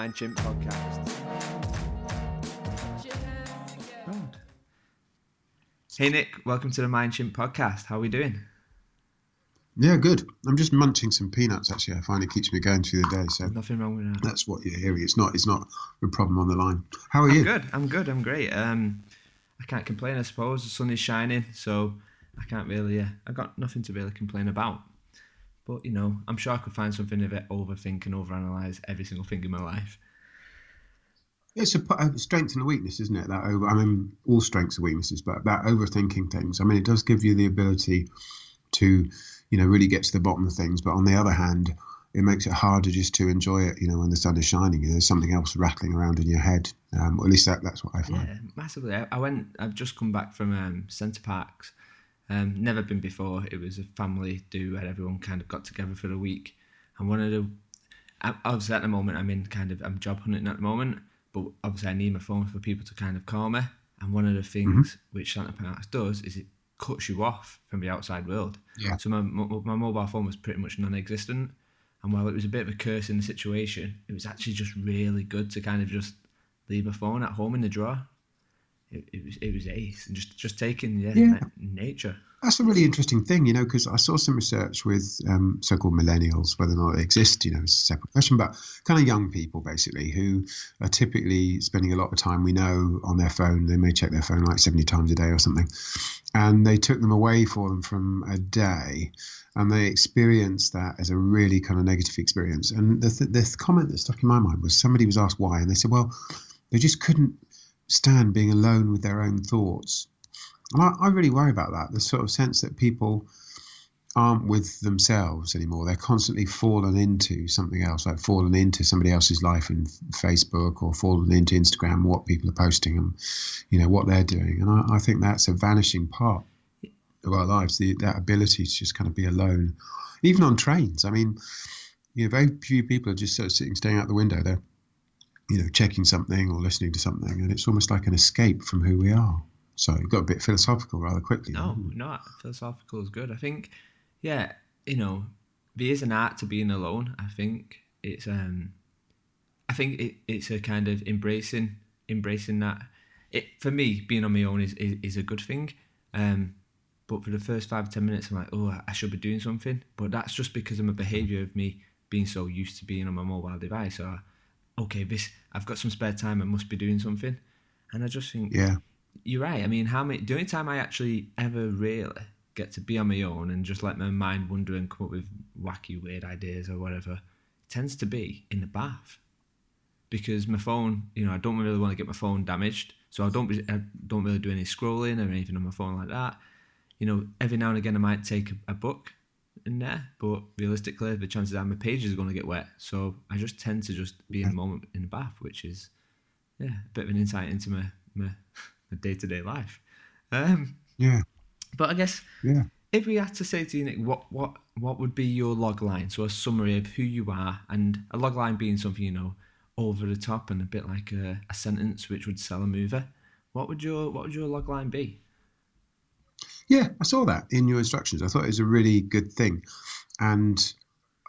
Welcome to the Mind Chimp podcast. Hey Nick, welcome to the Mind Chimp podcast. How are we doing? Yeah, good. I'm just munching some peanuts. Actually, I find it keeps me going through the day. So nothing wrong with that. that's what you're hearing. It's not. It's not a problem on the line. How are I'm you? good. I'm good. I'm great. Um, I can't complain. I suppose the sun is shining, so I can't really. Uh, I got nothing to really complain about. But you know, I'm sure I could find something to bit overthink and overanalyze every single thing in my life. It's a, a strength and a weakness, isn't it? That over. I mean, all strengths are weaknesses, but that overthinking things. I mean, it does give you the ability to, you know, really get to the bottom of things. But on the other hand, it makes it harder just to enjoy it. You know, when the sun is shining, there's something else rattling around in your head. Um, or at least that, that's what I find. Yeah, massively. I, I went. I've just come back from um, Center Parcs. Um, never been before. It was a family do where everyone kind of got together for a week, and one of the. Obviously, at the moment, I'm in kind of I'm job hunting at the moment, but obviously, I need my phone for people to kind of call me. And one of the things which Center Parcs does is it cuts you off from the outside world. Yeah. So my my mobile phone was pretty much non-existent, and while it was a bit of a curse in the situation, it was actually just really good to kind of just leave my phone at home in the drawer. It, it was it was ace, and just just taking yeah, Yeah. nature. That's a really interesting thing, you know, because I saw some research with um, so-called millennials, whether or not they exist, you know, it's a separate question, but kind of young people basically who are typically spending a lot of time, we know, on their phone. They may check their phone like 70 times a day or something. And they took them away for them from a day and they experienced that as a really kind of negative experience. And the, th- the comment that stuck in my mind was somebody was asked why, and they said, well, they just couldn't stand being alone with their own thoughts. And I, I really worry about that the sort of sense that people aren't with themselves anymore. They're constantly fallen into something else, like fallen into somebody else's life in Facebook or fallen into Instagram, what people are posting and, you know, what they're doing. And I, I think that's a vanishing part of our lives, the, that ability to just kind of be alone, even on trains. I mean, you know, very few people are just sort of sitting, staring out the window. They're, you know, checking something or listening to something, and it's almost like an escape from who we are. So it got a bit philosophical rather quickly. No, didn't no, philosophical is good. I think, yeah, you know, there is an art to being alone. I think it's um, I think it, it's a kind of embracing embracing that. It for me being on my own is is, is a good thing. Um, but for the first five ten minutes, I'm like, oh, I should be doing something. But that's just because of my behaviour of me being so used to being on my mobile device. So, okay, this I've got some spare time. I must be doing something. And I just think, Yeah. you're right. I mean, how many? The only time I actually ever really get to be on my own and just let my mind wander and come up with wacky, weird ideas or whatever tends to be in the bath because my phone. You know, I don't really want to get my phone damaged, so I don't. be- I don't really do any scrolling or anything on my phone like that. You know, every now and again I might take a, a book in there, but realistically, the chances are my pages are going to get wet. So I just tend to just be in the moment in the bath, which is yeah, a bit of an insight into my my, my day-to-day life. Um, Yeah. but I guess Yeah. if we had to say to you, Nick, what what what would be your log line? So a summary of who you are, and a log line being something you know over the top and a bit like a, a sentence which would sell a movie. What would your what would your log line be? Yeah, I saw that in your instructions. I thought it was a really good thing. And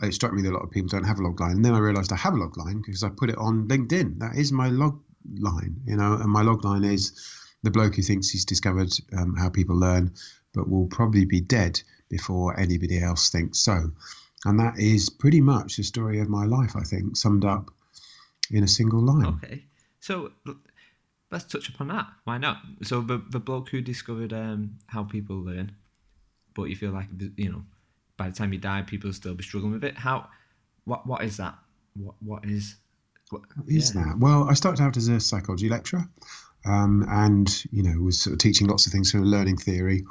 it struck me that a lot of people don't have a log line. And then I realized I have a log line because I put it on LinkedIn. That is my log line, you know, and my log line is the bloke who thinks he's discovered um, how people learn, but will probably be dead before anybody else thinks so. And that is pretty much the story of my life, I think, summed up in a single line. Okay, so let's touch upon that. Why not? So the the bloke who discovered um, how people learn, but you feel like you know, by the time you die, people will still be struggling with it. How? What? What is that? What? What is? What is yeah. that? Well, I started out as a psychology lecturer, um, and you know was sort of teaching lots of things from learning theory,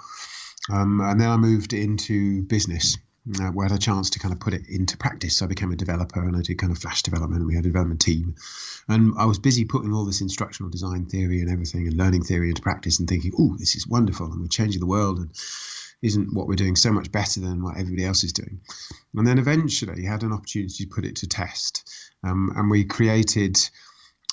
um, and then I moved into business. Uh, where I had a chance to kind of put it into practice. So I became a developer and I did kind of flash development. And We had a development team. And I was busy putting all this instructional design theory and everything and learning theory into practice and thinking, oh, this is wonderful and we're changing the world. And isn't what we're doing so much better than what everybody else is doing? And then eventually had an opportunity to put it to test. Um, and we created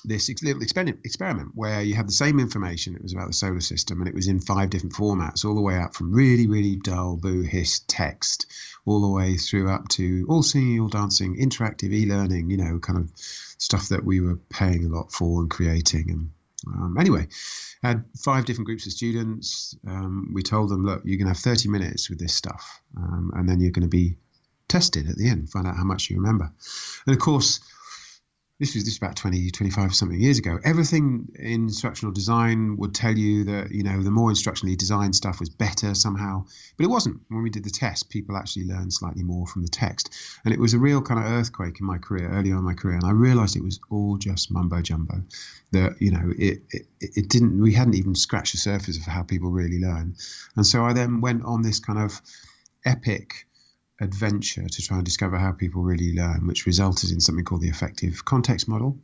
this little experiment where you had the same information. It was about the solar system, and it was in five different formats, all the way up from really, really dull, boo hiss text, all the way through up to all singing, all dancing, interactive e-learning. You know, kind of stuff that we were paying a lot for and creating. And um, anyway, had five different groups of students. Um, we told them, look, you're going to have 30 minutes with this stuff, um, and then you're going to be tested at the end, find out how much you remember. And of course this was just about 20, 25 something years ago. Everything in instructional design would tell you that, you know, the more instructionally designed stuff was better somehow. But it wasn't. When we did the test, people actually learned slightly more from the text. And it was a real kind of earthquake in my career, early on in my career. And I realized it was all just mumbo jumbo. That, you know, it, it, it didn't, we hadn't even scratched the surface of how people really learn. And so I then went on this kind of epic adventure to try and discover how people really learn, which resulted in something called the effective context model,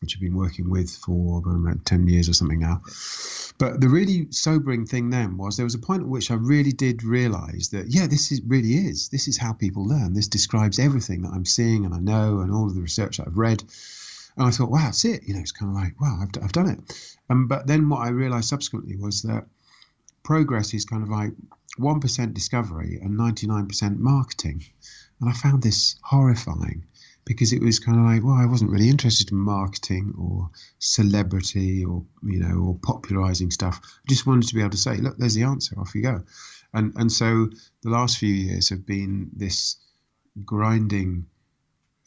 which I've been working with for about 10 years or something now. But the really sobering thing then was there was a point at which I really did realize that, yeah, this is really is. This is how people learn. This describes everything that I'm seeing and I know and all of the research that I've read. And I thought, wow, that's it. You know, it's kind of like, wow, I've, I've done it. Um, but then what I realized subsequently was that progress is kind of like 1% discovery and 99% marketing. And I found this horrifying because it was kind of like, well, I wasn't really interested in marketing or celebrity or, you know, or popularizing stuff. I just wanted to be able to say, look, there's the answer, off you go. And, and so the last few years have been this grinding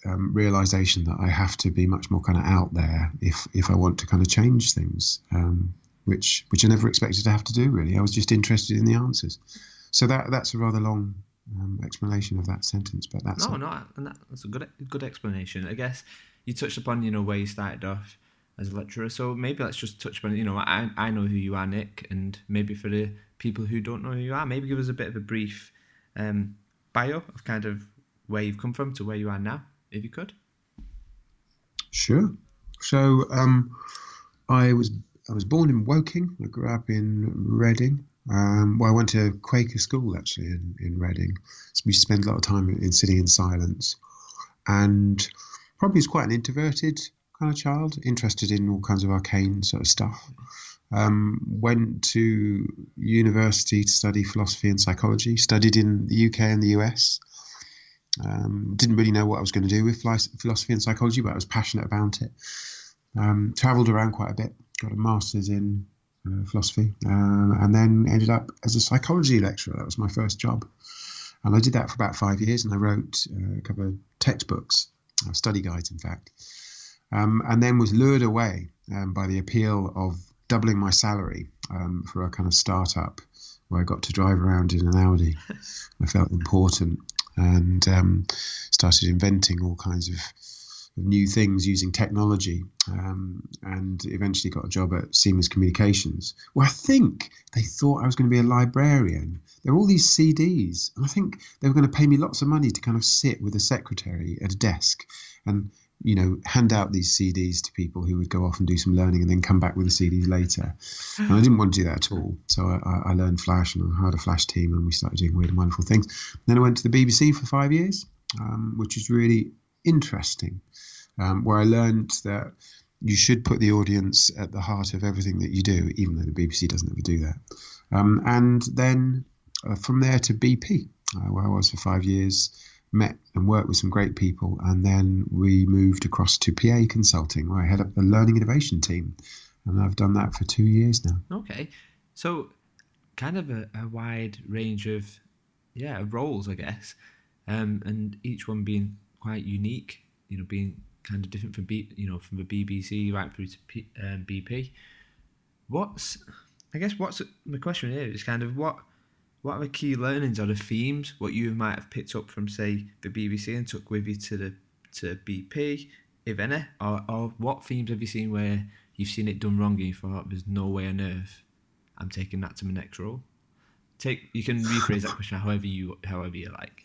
um, realization that I have to be much more kind of out there if, if I want to kind of change things. Um, which which I never expected to have to do. Really, I was just interested in the answers. So that that's a rather long um, explanation of that sentence, but that's no, no, and that, that's a good good explanation. I guess you touched upon you know where you started off as a lecturer, so maybe let's just touch upon you know I I know who you are, Nick, and maybe for the people who don't know who you are, maybe give us a bit of a brief um, bio of kind of where you've come from to where you are now, if you could. Sure. So um, I was I was born in Woking. I grew up in Reading. Um, well, I went to Quaker school actually in, in Reading. So we spent a lot of time in, in sitting in silence. And probably was quite an introverted kind of child, interested in all kinds of arcane sort of stuff. Um, went to university to study philosophy and psychology, studied in the UK and the US. Um, didn't really know what I was going to do with philosophy and psychology, but I was passionate about it. Um, traveled around quite a bit, got a master's in uh, philosophy, um, and then ended up as a psychology lecturer. That was my first job. And I did that for about five years, and I wrote uh, a couple of textbooks, uh, study guides, in fact. Um, and then was lured away um, by the appeal of doubling my salary um, for a kind of startup where I got to drive around in an Audi. I felt important and um, started inventing all kinds of new things using technology um, and eventually got a job at Siemens Communications. Well, I think they thought I was going to be a librarian. There were all these CDs, and I think they were going to pay me lots of money to kind of sit with a secretary at a desk and you know, hand out these CDs to people who would go off and do some learning and then come back with the CDs later. And I didn't want to do that at all. So I, I learned Flash and I hired a Flash team and we started doing weird and wonderful things. then I went to the BBC for five years, um, which is really interesting, um, where I learned that you should put the audience at the heart of everything that you do, even though the BBC doesn't ever do that. Um, and then uh, from there to BP, uh, where I was for five years, met and worked with some great people, and then we moved across to PA Consulting, where I head up the learning innovation team, and I've done that for two years now. Okay, so kind of a, a wide range of yeah roles, I guess, um, and each one being quite unique. You know, being kind of different from B, you know from the BBC right through to P, um, BP. What's I guess what's the question here is kind of what what are the key learnings or the themes what you might have picked up from say the BBC and took with you to the to BP, if any, or, or what themes have you seen where you've seen it done wrong and you thought there's no way on earth I'm taking that to my next role. Take you can rephrase that question however you however you like.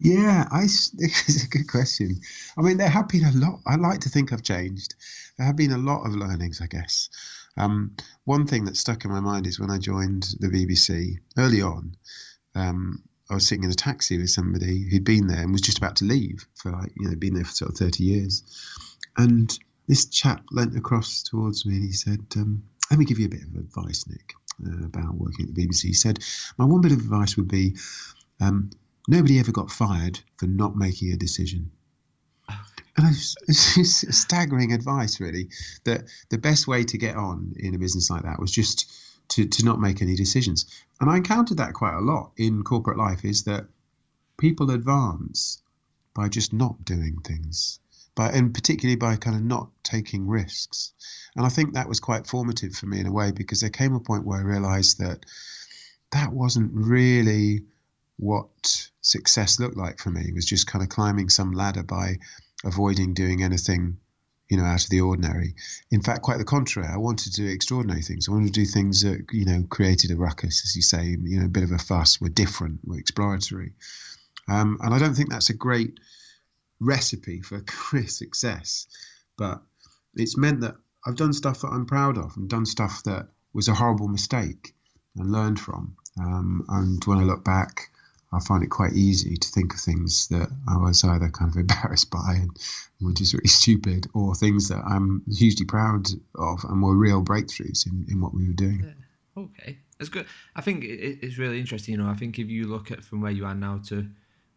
Yeah, I, it's a good question. I mean, there have been a lot. I like to think I've changed. There have been a lot of learnings, I guess. Um, one thing that stuck in my mind is when I joined the BBC early on. Um, I was sitting in a taxi with somebody who'd been there and was just about to leave for like you know been there for sort of thirty years, and this chap leant across towards me and he said, um, "Let me give you a bit of advice, Nick, uh, about working at the BBC." He said, "My one bit of advice would be." Um, nobody ever got fired for not making a decision. And it's, it's staggering advice, really, that the best way to get on in a business like that was just to, to not make any decisions. And I encountered that quite a lot in corporate life is that people advance by just not doing things, by, and particularly by kind of not taking risks. And I think that was quite formative for me in a way because there came a point where I realized that that wasn't really what success looked like for me. Was just kind of climbing some ladder by avoiding doing anything, you know, out of the ordinary. In fact, quite the contrary. I wanted to do extraordinary things. I wanted to do things that, you know, created a ruckus, as you say, you know, a bit of a fuss. We're different. We're exploratory. Um, and I don't think that's a great recipe for career success, but it's meant that I've done stuff that I'm proud of and done stuff that was a horrible mistake and learned from. Um, and when I look back, I find it quite easy to think of things that I was either kind of embarrassed by and were just really stupid, or things that I'm hugely proud of and were real breakthroughs in, in what we were doing. Okay, that's good. I think it's really interesting. You know, I think if you look at from where you are now to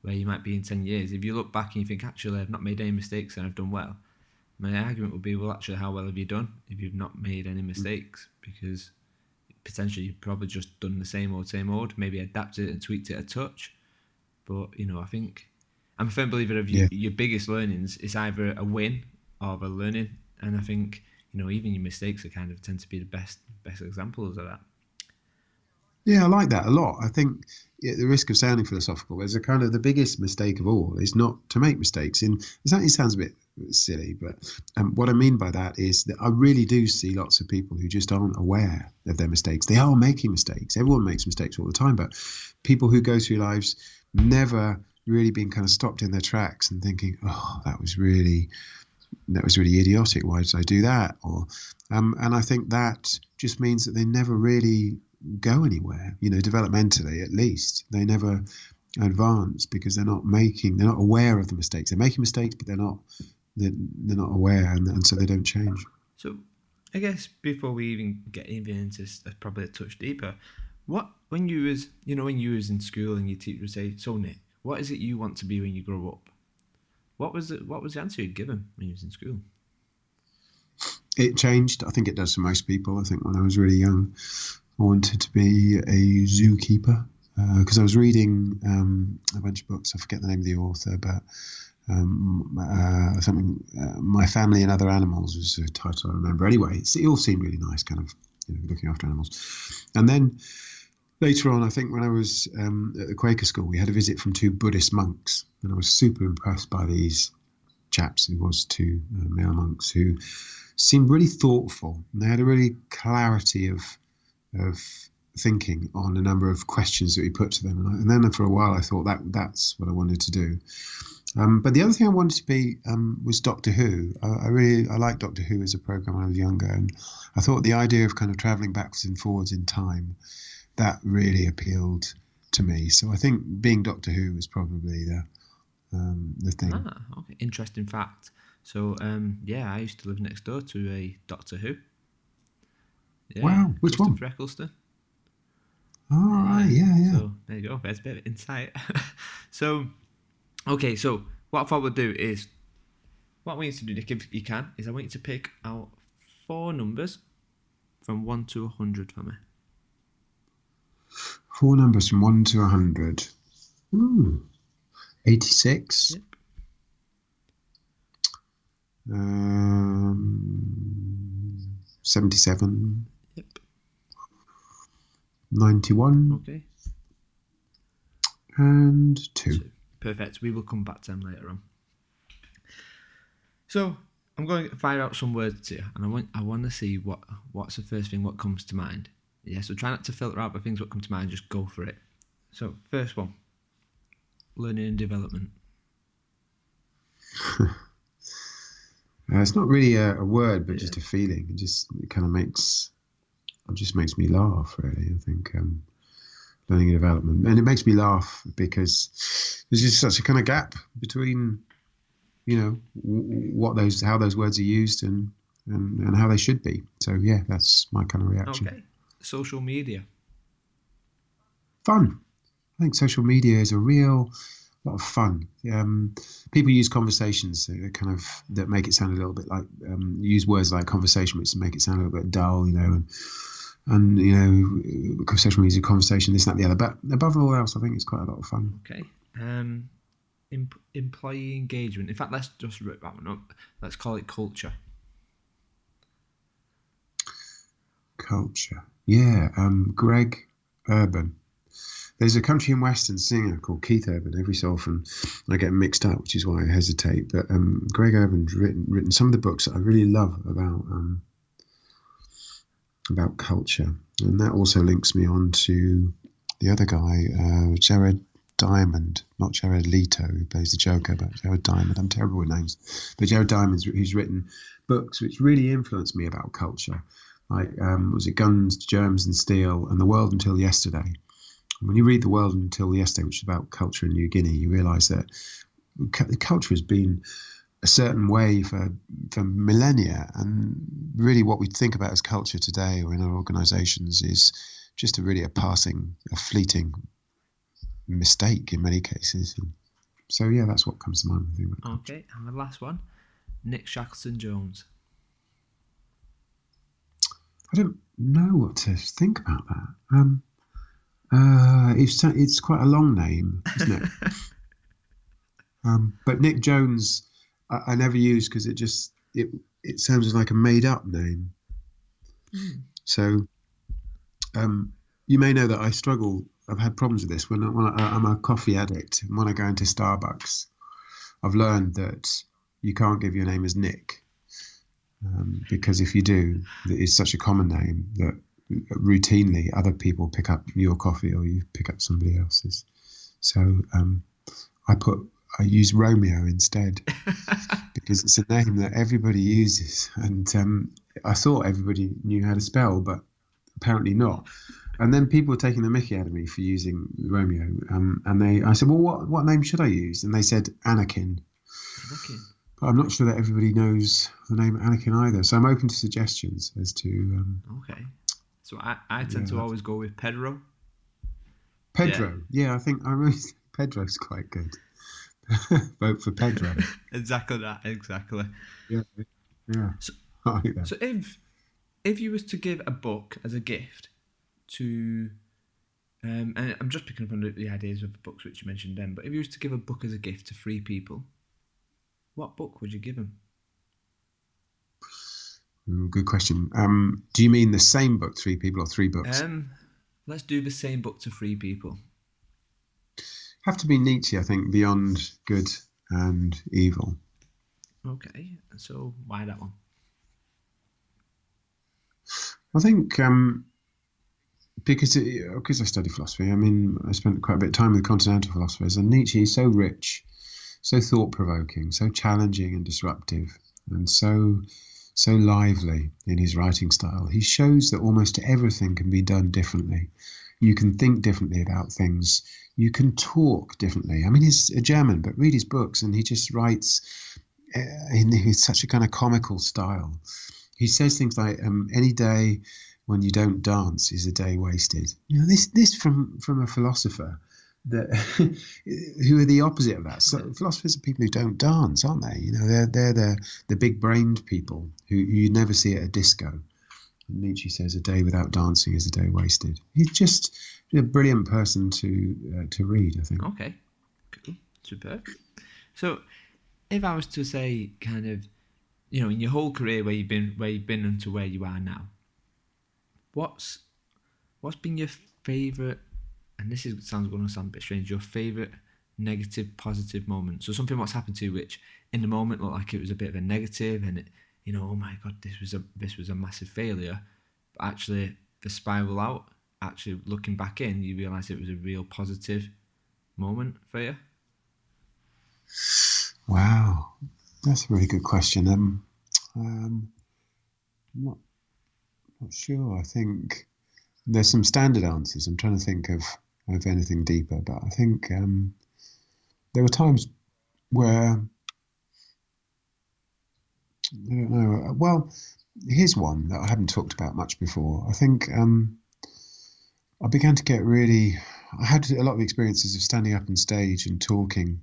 where you might be in ten years, if you look back and you think actually I've not made any mistakes and I've done well, my argument would be, well, actually, how well have you done if you've not made any mistakes? Because potentially you've probably just done the same old, same old, maybe adapted it and tweaked it a touch. But, you know, I think I'm a firm believer of your, your biggest learnings is either a win or a learning. And I think, you know, even your mistakes are kind of tend to be the best best examples of that. Yeah, I like that a lot. I think at the risk of sounding philosophical, there's a kind of the biggest mistake of all is not to make mistakes. And it sounds a bit silly, but um, what I mean by that is that I really do see lots of people who just aren't aware of their mistakes. They are making mistakes. Everyone makes mistakes all the time, but people who go through lives never really being kind of stopped in their tracks and thinking, "Oh, that was really." That was really idiotic. Why did I do that? Or, um, and I think that just means that they never really go anywhere. You know, developmentally at least, they never advance because they're not making, they're not aware of the mistakes. They're making mistakes, but they're not they're, they're not aware and, and so they don't change. So, I guess before we even get even into uh, probably a touch deeper, what when you was you know when you was in school and your teacher would say, "So Nick, what is it you want to be when you grow up?" What was it? What was the answer you'd given when you was in school? It changed. I think it does for most people. I think when I was really young, I wanted to be a zookeeper because uh, I was reading um, a bunch of books. I forget the name of the author, but um, uh, something uh, my family and other animals was a title I remember. Anyway, it all seemed really nice, kind of you know, looking after animals. And then later on, I think when I was um, at the Quaker school, we had a visit from two Buddhist monks, and I was super impressed by these chaps. It was two uh, male monks who seemed really thoughtful, and they had a really clarity of of thinking on a number of questions that we put to them. And, then for a while, I thought that that's what I wanted to do. Um, but the other thing I wanted to be um, was Doctor Who. I, I, really I liked Doctor Who as a program when I was younger, and I thought the idea of kind of traveling backwards and forwards in time that really appealed to me. So I think being Doctor Who was probably the um, the thing. Ah, okay. Interesting fact. So um, yeah, I used to live next door to a Doctor Who. Yeah, wow, which Christopher one? Eccleston. Oh, right, yeah, yeah. So there you go. There's a bit of insight. so Okay, so what I thought we'd do is, what I want you to do, Nick, if you can, is I want you to pick out four numbers from 1 to a 100 for me. Four numbers from 1 to a 100. Ooh. 86. Yep. Um, 77. Yep. 91. Okay. And 2. two. Perfect. We will come back to them later on. So I'm going to fire out some words to you, and I want I want to see what what's the first thing what comes to mind. Yeah, so try not to filter out the things what come to mind. Just go for it. So first one, learning and development. uh, it's not really a, a word, but yeah. just a feeling. It just it kind of makes it just makes me laugh. Really, I think. Um, learning and development. And it makes me laugh because there's just such a kind of gap between you know what those how those words are used and and, and how they should be. So yeah, that's my kind of reaction. Okay, social media. Fun. I think social media is a real lot of fun. Um, people use conversations that kind of that make it sound a little bit like um, use words like conversation, which make it sound a little bit dull, you know, and and you know, conversation social media conversation, this, and that, the other. But above all else, I think it's quite a lot of fun. Okay. Um, em- employee engagement. In fact, let's just rip that one up. Let's call it culture. Culture. Yeah. Um, Greg Urban. There's a country and western singer called Keith Urban. Every so often, I get mixed up, which is why I hesitate. But um, Greg Urban's written written some of the books that I really love about um, about culture, and that also links me on to the other guy, uh, Jared Diamond, not Jared Leto, who plays the Joker, but Jared Diamond. I'm terrible with names, but Jared Diamond, who's written books which really influenced me about culture, like um, was it Guns, Germs, and Steel, and The World Until Yesterday. When you read The World Until Yesterday, which is about culture in New Guinea, you realise that the culture has been a certain way for for millennia, and really what we think about as culture today or in our organisations is just a really a passing, a fleeting mistake in many cases. And so yeah, that's what comes to mind. Okay, and the last one, Nick Shackleton Jones. I don't know what to think about that. Um, uh, it's it's quite a long name, isn't it? um, but Nick Jones I, I never use because it just it it sounds like a made up name. Mm. So um, you may know that I struggle. I've had problems with this when, I, when I, I'm a coffee addict. When I go into Starbucks, I've learned that you can't give your name as Nick um, because if you do, it's such a common name that routinely other people pick up your coffee or you pick up somebody else's. So um, I put I use Romeo instead because it's a name that everybody uses, and um, I thought everybody knew how to spell, but apparently not. And then people were taking the Mickey out of me for using Romeo, um, and they, I said, "Well, what what name should I use?" And they said Anakin. Anakin. But I'm not sure that everybody knows the name Anakin either, so I'm open to suggestions as to. Um, okay, so I, I tend yeah, to always go with Pedro. Pedro, yeah, yeah I think I really Pedro's quite good. Vote for Pedro. exactly that. Exactly. Yeah. Yeah. So, like so if if you was to give a book as a gift to, um, and I'm just picking up on the ideas of the books which you mentioned then, but if you was to give a book as a gift to three people, what book would you give them? Good question. Um, do you mean the same book, three people, or three books? Um, let's do the same book to three people have to be Nietzsche, I think, beyond good and evil. Okay, so why that one? I think um, because it, because I study philosophy. I mean, I spent quite a bit of time with continental philosophers, and Nietzsche is so rich, so thought provoking, so challenging and disruptive, and so so lively in his writing style. He shows that almost everything can be done differently. You can think differently about things you can talk differently. I mean, he's a German, but read his books, and he just writes uh, in such a kind of comical style. He says things like, um, "Any day when you don't dance is a day wasted." You know, this this from from a philosopher that who are the opposite of that. So philosophers are people who don't dance, aren't they? You know, they're they're the the big brained people who you never see at a disco. Nietzsche says, "A day without dancing is a day wasted." He's just a brilliant person to uh, to read. I think. Okay, cool, superb. So, if I was to say, kind of, you know, in your whole career where you've been, where you've been, into where you are now, what's what's been your favourite? And this is sounds going to sound a bit strange. Your favourite negative, positive moment. So something what's happened to you, which in the moment looked like it was a bit of a negative, and it, you know, oh my god, this was a this was a massive failure. But actually, the spiral out actually looking back in, you realise it was a real positive moment for you? Wow, that's a really good question. Um, um, I'm not not sure. I think there's some standard answers. I'm trying to think of of anything deeper, but I think um, there were times where I don't know. Well, here's one that I haven't talked about much before. I think um, I began to get really. I had a lot of experiences of standing up on stage and talking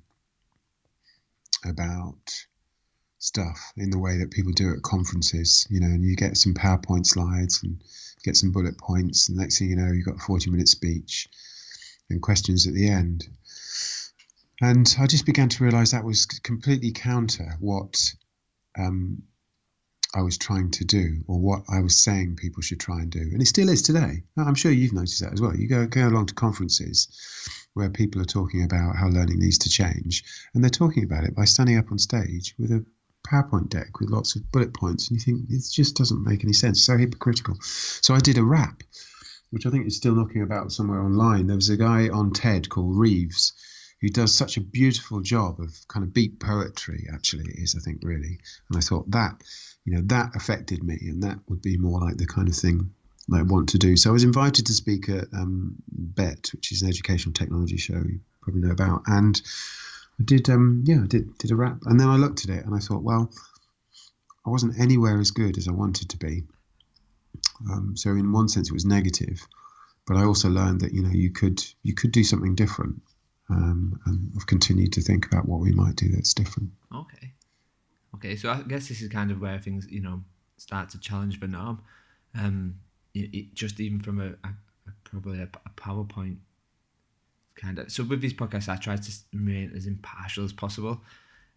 about stuff in the way that people do at conferences, you know, and you get some PowerPoint slides and get some bullet points, and next thing you know, you've got a 40 minute speech and questions at the end. And I just began to realize that was completely counter what um, I was trying to do or what I was saying people should try and do. And it still is today. I'm sure you've noticed that as well. You go, go along to conferences where people are talking about how learning needs to change, and they're talking about it by standing up on stage with a PowerPoint deck with lots of bullet points, and you think it just doesn't make any sense. So hypocritical. So I did a rap, which I think is still knocking about somewhere online. There was a guy on TED called Rives who does such a beautiful job of kind of beat poetry. Actually, is I think really, and I thought that you know that affected me, and that would be more like the kind of thing I want to do. So I was invited to speak at um, BETT, which is an educational technology show you probably know about, and I did um, yeah I did did a rap, and then I looked at it and I thought, well, I wasn't anywhere as good as I wanted to be. Um, so in one sense, it was negative, but I also learned that you know you could you could do something different, um, and I've continued to think about what we might do that's different. Okay, okay. So I guess this is kind of where things you know start to challenge the norm. Um, it, it, just even from a, a, probably a, a, PowerPoint kind of. So with these podcasts, I try to remain as impartial as possible.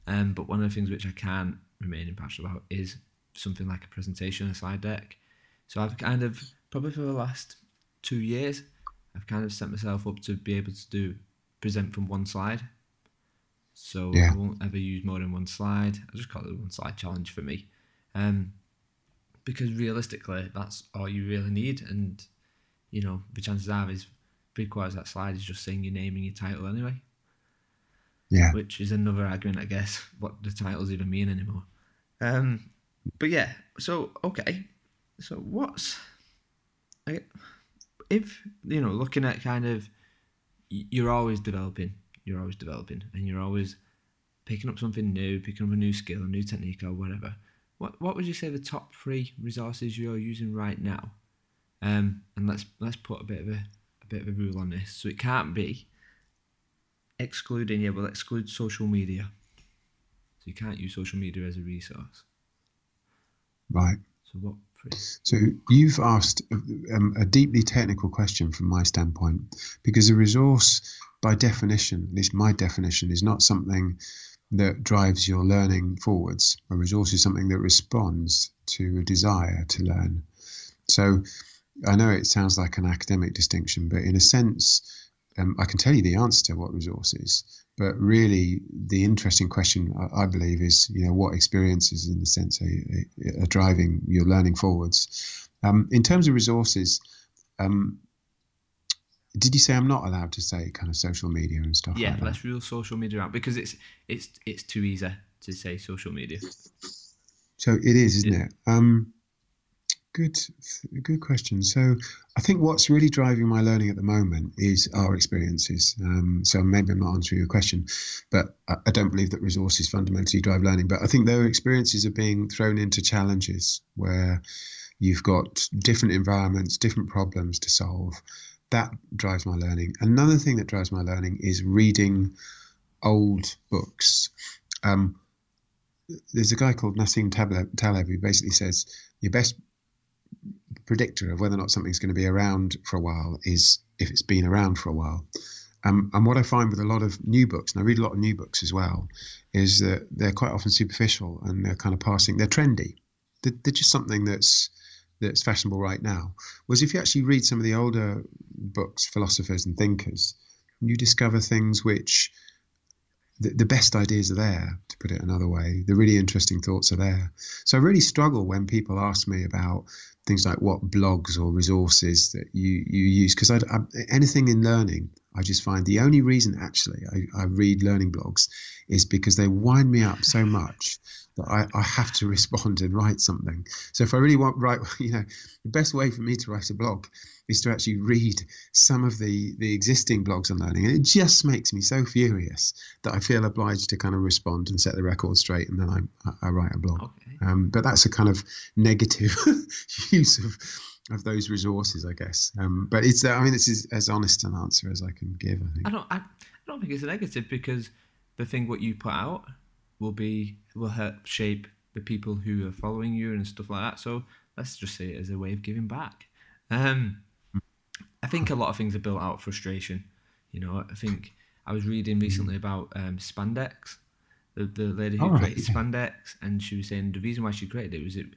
Um, but one of the things which I can remain impartial about is something like a presentation, a slide deck. So I've kind of probably for the last two years, I've kind of set myself up to be able to do present from one slide. So yeah. I won't ever use more than one slide. I just call it a one slide challenge for me. Um, because realistically, that's all you really need. And you know, the chances are is three quarters that slide is just saying your name and your title anyway. Yeah. Which is another argument, I guess, what the titles even mean anymore. Um, but yeah, so okay, so what's if you know looking at kind of you're always developing, you're always developing, and you're always picking up something new, picking up a new skill, a new technique, or whatever. What what would you say the top three resources you're using right now? Um, and let's let's put a bit of a, a bit of a rule on this. So it can't be excluding yeah, we'll exclude social media. So you can't use social media as a resource. Right. So what? So you've asked um, a deeply technical question from my standpoint, because a resource, by definition, at least my definition, is not something that drives your learning forwards. A resource is something that responds to a desire to learn. So I know it sounds like an academic distinction, but in a sense, um, I can tell you the answer to what resource is. But really, the interesting question, I, I believe, is you know what experiences, in the sense, are, are driving your learning forwards. Um, in terms of resources, um, did you say I'm not allowed to say kind of social media and stuff? Yeah, like let's rule social media out because it's it's it's too easy to say social media. So it is, isn't yeah. it? Um, good, good question. So I think what's really driving my learning at the moment is our experiences. Um, so maybe I'm not answering your question, but I, I don't believe that resources fundamentally drive learning. But I think their experiences are being thrown into challenges where you've got different environments, different problems to solve that drives my learning. Another thing that drives my learning is reading old books. Um, there's a guy called Nassim Taleb who basically says your best predictor of whether or not something's going to be around for a while is if it's been around for a while. Um, and what I find with a lot of new books, and I read a lot of new books as well, is that they're quite often superficial and they're kind of passing. They're trendy. They're, they're just something that's that's fashionable right now. Was if you actually read some of the older books, philosophers and thinkers, you discover things which the, the best ideas are there, to put it another way. The really interesting thoughts are there. So I really struggle when people ask me about things like what blogs or resources that you you use. Because anything in learning I just find the only reason actually I, I read learning blogs is because they wind me up so much that I, I have to respond and write something. So if I really want write, you know, the best way for me to write a blog is to actually read some of the the existing blogs on learning, and it just makes me so furious that I feel obliged to kind of respond and set the record straight, and then I I write a blog. Okay. Um, but that's a kind of negative use of of those resources, I guess. Um, but it's I mean this is as honest an answer as I can give. I think. I don't I, I don't think it's a negative because the thing what you put out will be will help shape the people who are following you and stuff like that. So let's just say it as a way of giving back. Um, I think a lot of things are built out of frustration. You know, I think I was reading recently about um, spandex, the, the lady who oh, created yeah. spandex, and she was saying the reason why she created it was it.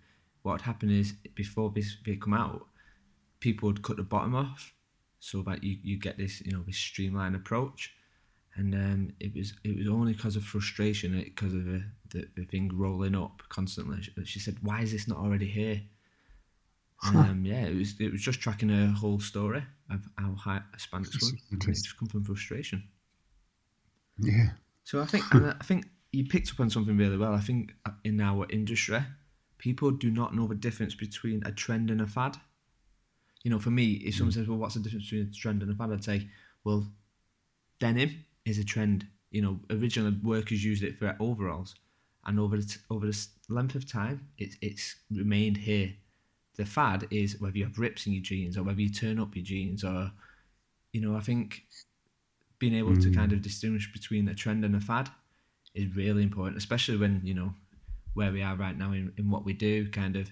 What happened is before this it come out, people would cut the bottom off, so that you, you get this you know this streamlined approach and um, it was it was only because of frustration, because of the, the, the, thing rolling up constantly. She, she, said, "Why is this not already here?" Um, yeah, it was it was just tracking her whole story of how high spandex was. It just come from frustration. Yeah. So I think I think you picked up on something really well. I think in our industry, people do not know the difference between a trend and a fad. You know, for me, if someone mm. says, "Well, what's the difference between a trend and a fad?" I'd say, "Well, denim is a trend. You know, originally workers used it for overalls, and over the, over the length of time, it's it's remained here. The fad is whether you have rips in your jeans or whether you turn up your jeans, or you know, I think being able mm. to kind of distinguish between a trend and a fad is really important, especially when you know where we are right now in, in what we do, kind of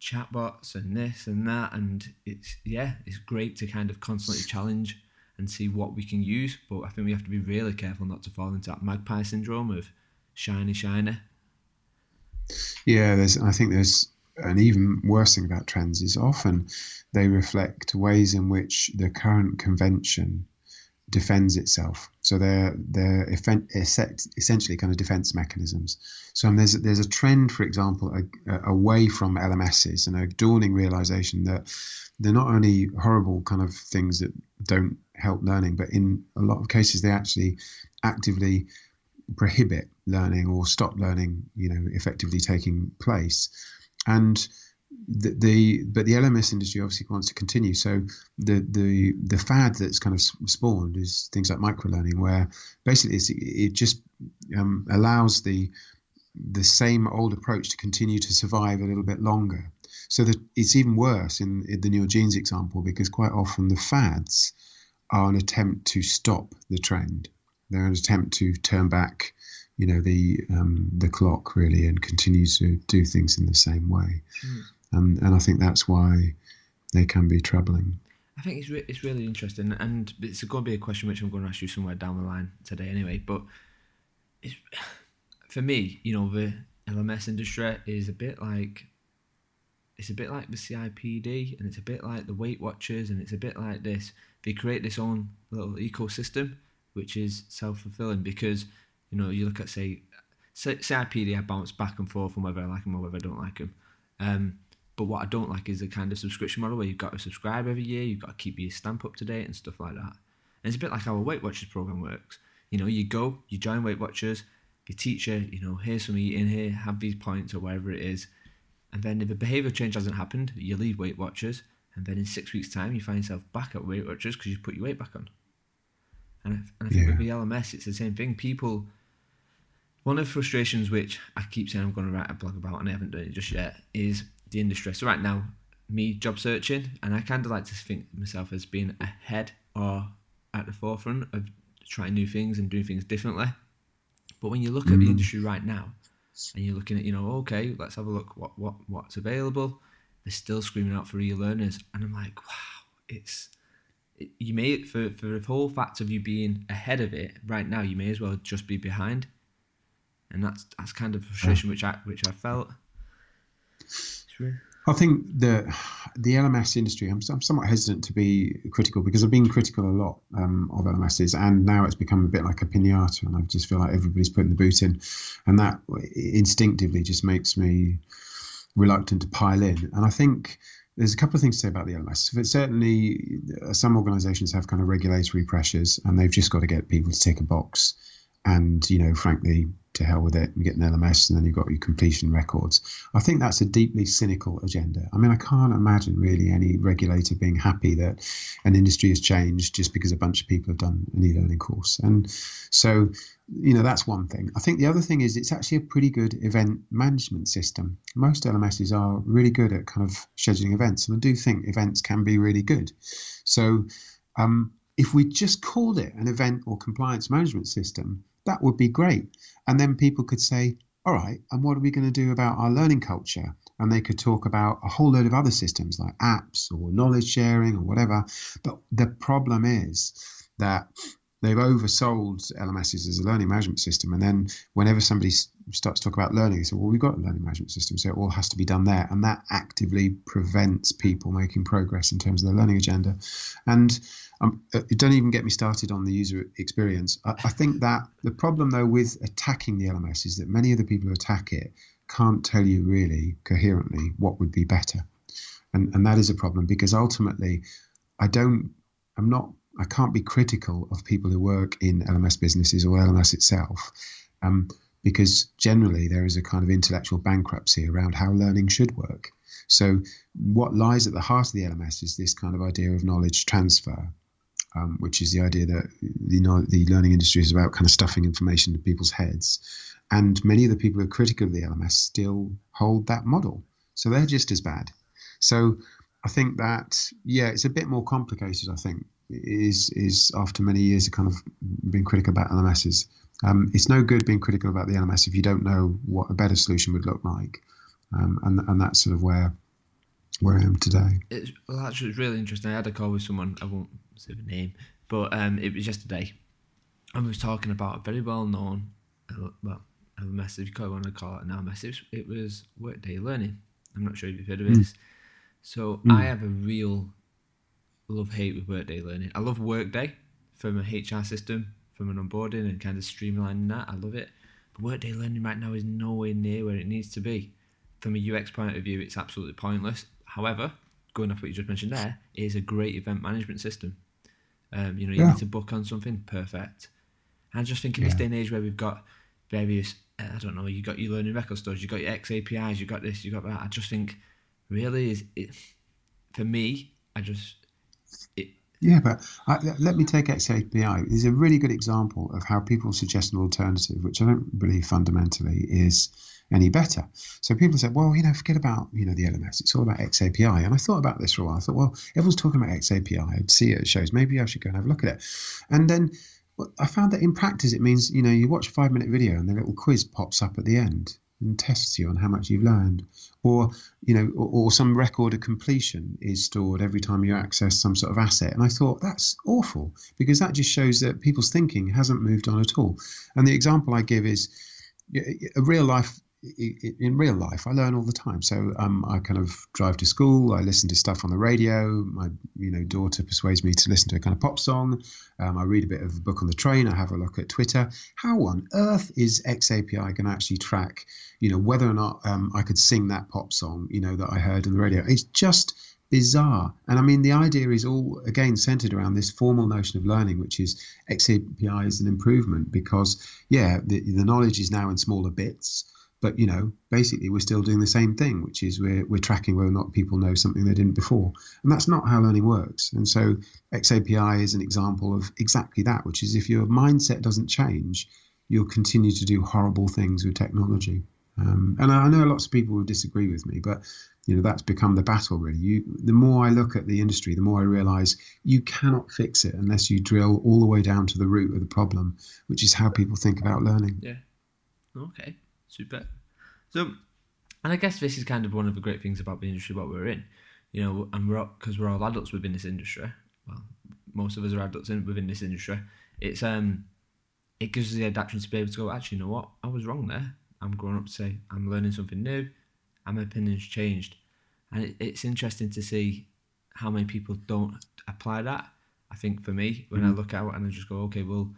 chatbots and this and that, and it's yeah, it's great to kind of constantly challenge and see what we can use. But I think we have to be really careful not to fall into that magpie syndrome of shiny, shiny. Yeah, there's. I think there's an even worse thing about trends is often they reflect ways in which the current convention defends itself. So they're they're essentially kind of defense mechanisms. So um, there's there's a trend, for example, away from LMSs and a dawning realization that they're not only horrible kind of things that don't help learning, but in a lot of cases they actually actively prohibit learning or stop learning, you know, effectively taking place. And the, the but the LMS industry obviously wants to continue. So the the the fad that's kind of spawned is things like microlearning, where basically it just um, allows the the same old approach to continue to survive a little bit longer. So that it's even worse in, in the New Jeans example because quite often the fads are an attempt to stop the trend. They're an attempt to turn back, you know, the um, the clock really and continue to do things in the same way. Mm. Um, and I think that's why they can be troubling. I think it's re- it's really interesting, and it's going to be a question which I'm going to ask you somewhere down the line today, anyway. But it's for me, you know, the LMS industry is a bit like it's a bit like the CIPD, and it's a bit like the Weight Watchers, and it's a bit like this. They create this own little ecosystem, which is self fulfilling because you know you look at say CIPD, I bounce back and forth on whether I like them or whether I don't like them. Um, but what I don't like is the kind of subscription model where you've got to subscribe every year, you've got to keep your stamp up to date and stuff like that. And it's a bit like how a Weight Watchers program works. You know, you go, you join Weight Watchers, your teacher, you know, here's some eating here, have these points or whatever it is. And then if a behaviour change hasn't happened, you leave Weight Watchers, and then in six weeks' time, you find yourself back at Weight Watchers because you put your weight back on. And I, and I think yeah. with the LMS, it's the same thing. People, one of the frustrations which I keep saying I'm going to write a blog about, and I haven't done it just yet, is the industry. So right now, me job searching, and I kind of like to think myself as being ahead or at the forefront of trying new things and doing things differently. But when you look at the mm. industry right now, and you're looking at, you know, okay, let's have a look what what what's available. They're still screaming out for e-learners, and I'm like, wow, it's it, you may for for the whole fact of you being ahead of it right now, you may as well just be behind, and that's that's kind of frustration which I which I felt. I think the the LMS industry. I'm, I'm, somewhat hesitant to be critical because I've been critical a lot um, of LMSs, and now it's become a bit like a pinata, and I just feel like everybody's putting the boot in, and that instinctively just makes me reluctant to pile in. And I think there's a couple of things to say about the LMS. But certainly, uh, some organisations have kind of regulatory pressures, and they've just got to get people to tick a box. And you know, frankly, to hell with it. You get an LMS, and then you've got your completion records. I think that's a deeply cynical agenda. I mean, I can't imagine really any regulator being happy that an industry has changed just because a bunch of people have done an e-learning course. And so, you know, that's one thing. I think the other thing is it's actually a pretty good event management system. Most LMSs are really good at kind of scheduling events, and I do think events can be really good. So, um, if we just called it an event or compliance management system, that would be great. And then people could say, all right, and what are we going to do about our learning culture? And they could talk about a whole load of other systems like apps or knowledge sharing or whatever. But the problem is that they've oversold LMSs as a learning management system. And then whenever somebody starts to talk about learning, they say, well, we've got a learning management system, so it all has to be done there. And that actively prevents people making progress in terms of their learning agenda. And um, uh, don't even get me started on the user experience. I, I think that the problem, though, with attacking the LMS is that many of the people who attack it can't tell you really coherently what would be better. And, and that is a problem because ultimately, I don't, I'm not I can't be critical of people who work in LMS businesses or LMS itself, um, because generally there is a kind of intellectual bankruptcy around how learning should work. So, what lies at the heart of the LMS is this kind of idea of knowledge transfer, um, which is the idea that the, the learning industry is about kind of stuffing information into people's heads. And many of the people who are critical of the LMS still hold that model. So, they're just as bad. So, I think that, yeah, it's a bit more complicated, I think, is is after many years of kind of being critical about LMSs. Um, it's no good being critical about the LMS if you don't know what a better solution would look like, um, and and that's sort of where where I am today. It's, well, actually, it's really interesting. I had a call with someone. I won't say the name, but um, it was yesterday, and we was talking about a very well known, uh, well, LMS if you want to call it. It was, it was Workday Learning. I'm not sure if you've heard of mm. this. So mm. I have a real love hate with Workday Learning. I love Workday from a HR system, from an onboarding and kind of streamlining that. I love it. But Workday Learning right now is nowhere near where it needs to be. From a UX point of view, it's absolutely pointless. However, going off what you just mentioned there, it is a great event management system. Um, you know, you yeah. need to book on something, perfect. And just think in yeah. this day and age where we've got various, I don't know, you got your learning record stores, you got your X APIs, you got this, you got that. I just think, really, is it for me? I just it, yeah, but uh, I, let me take XAPI. It's a really good example of how people suggest an alternative, which I don't believe fundamentally is any better. So people say, well, you know, forget about you know the LMS. It's all about XAPI. And I thought about this for a while. I thought, well, everyone's talking about XAPI. I'd see it at shows. Maybe I should go and have a look at it. And then I found that in practice, it means you know you watch a five minute video and the little quiz pops up at the end and tests you on how much you've learned. Or you know or, or, some record of completion is stored every time you access some sort of asset. And i thought that's awful because that just shows that people's thinking hasn't moved on at all. And the example i give is a real life in real life, I learn all the time. So um, I kind of drive to school. I listen to stuff on the radio. My you know daughter persuades me to listen to a kind of pop song. Um, I read a bit of a book on the train. I have a look at Twitter. How on earth is XAPI going to actually track you know whether or not um, I could sing that pop song you know that I heard on the radio? It's just bizarre. And I mean, the idea is all again centered around this formal notion of learning, which is XAPI is an improvement because, yeah, the, the knowledge is now in smaller bits. But you know, basically, we're still doing the same thing, which is we're we're tracking whether or not people know something they didn't before, and that's not how learning works. And so, XAPI is an example of exactly that, which is if your mindset doesn't change, you'll continue to do horrible things with technology. Um, and I know lots of people will disagree with me, but you know that's become the battle really. You, the more I look at the industry, the more I realise you cannot fix it unless you drill all the way down to the root of the problem, which is how people think about learning. Yeah. Okay. Super. So, and I guess this is kind of one of the great things about the industry what we're in, you know, and we're because we're all adults within this industry. Well, most of us are adults in, within this industry. It's um, it gives us the adaptation to be able to go. Actually, you know what? I was wrong there. I'm growing up to say I'm learning something new, and my opinion's changed. And it, it's interesting to see how many people don't apply that. I think for me, when mm-hmm. I look out and I just go, okay, well,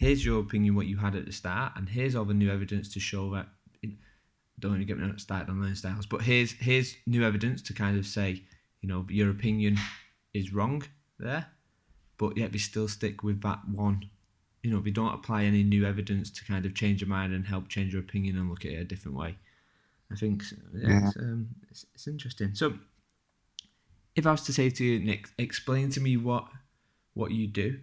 here's your opinion, what you had at the start, and here's all the new evidence to show that don't even get me started on learning styles. But here's here's new evidence to kind of say, you know, your opinion is wrong there, but yet we still stick with that one. You know, we don't apply any new evidence to kind of change your mind and help change your opinion and look at it a different way. I think yeah, yeah. It's, um, it's, it's interesting. So, if I was to say to you, Nick, explain to me what what you do.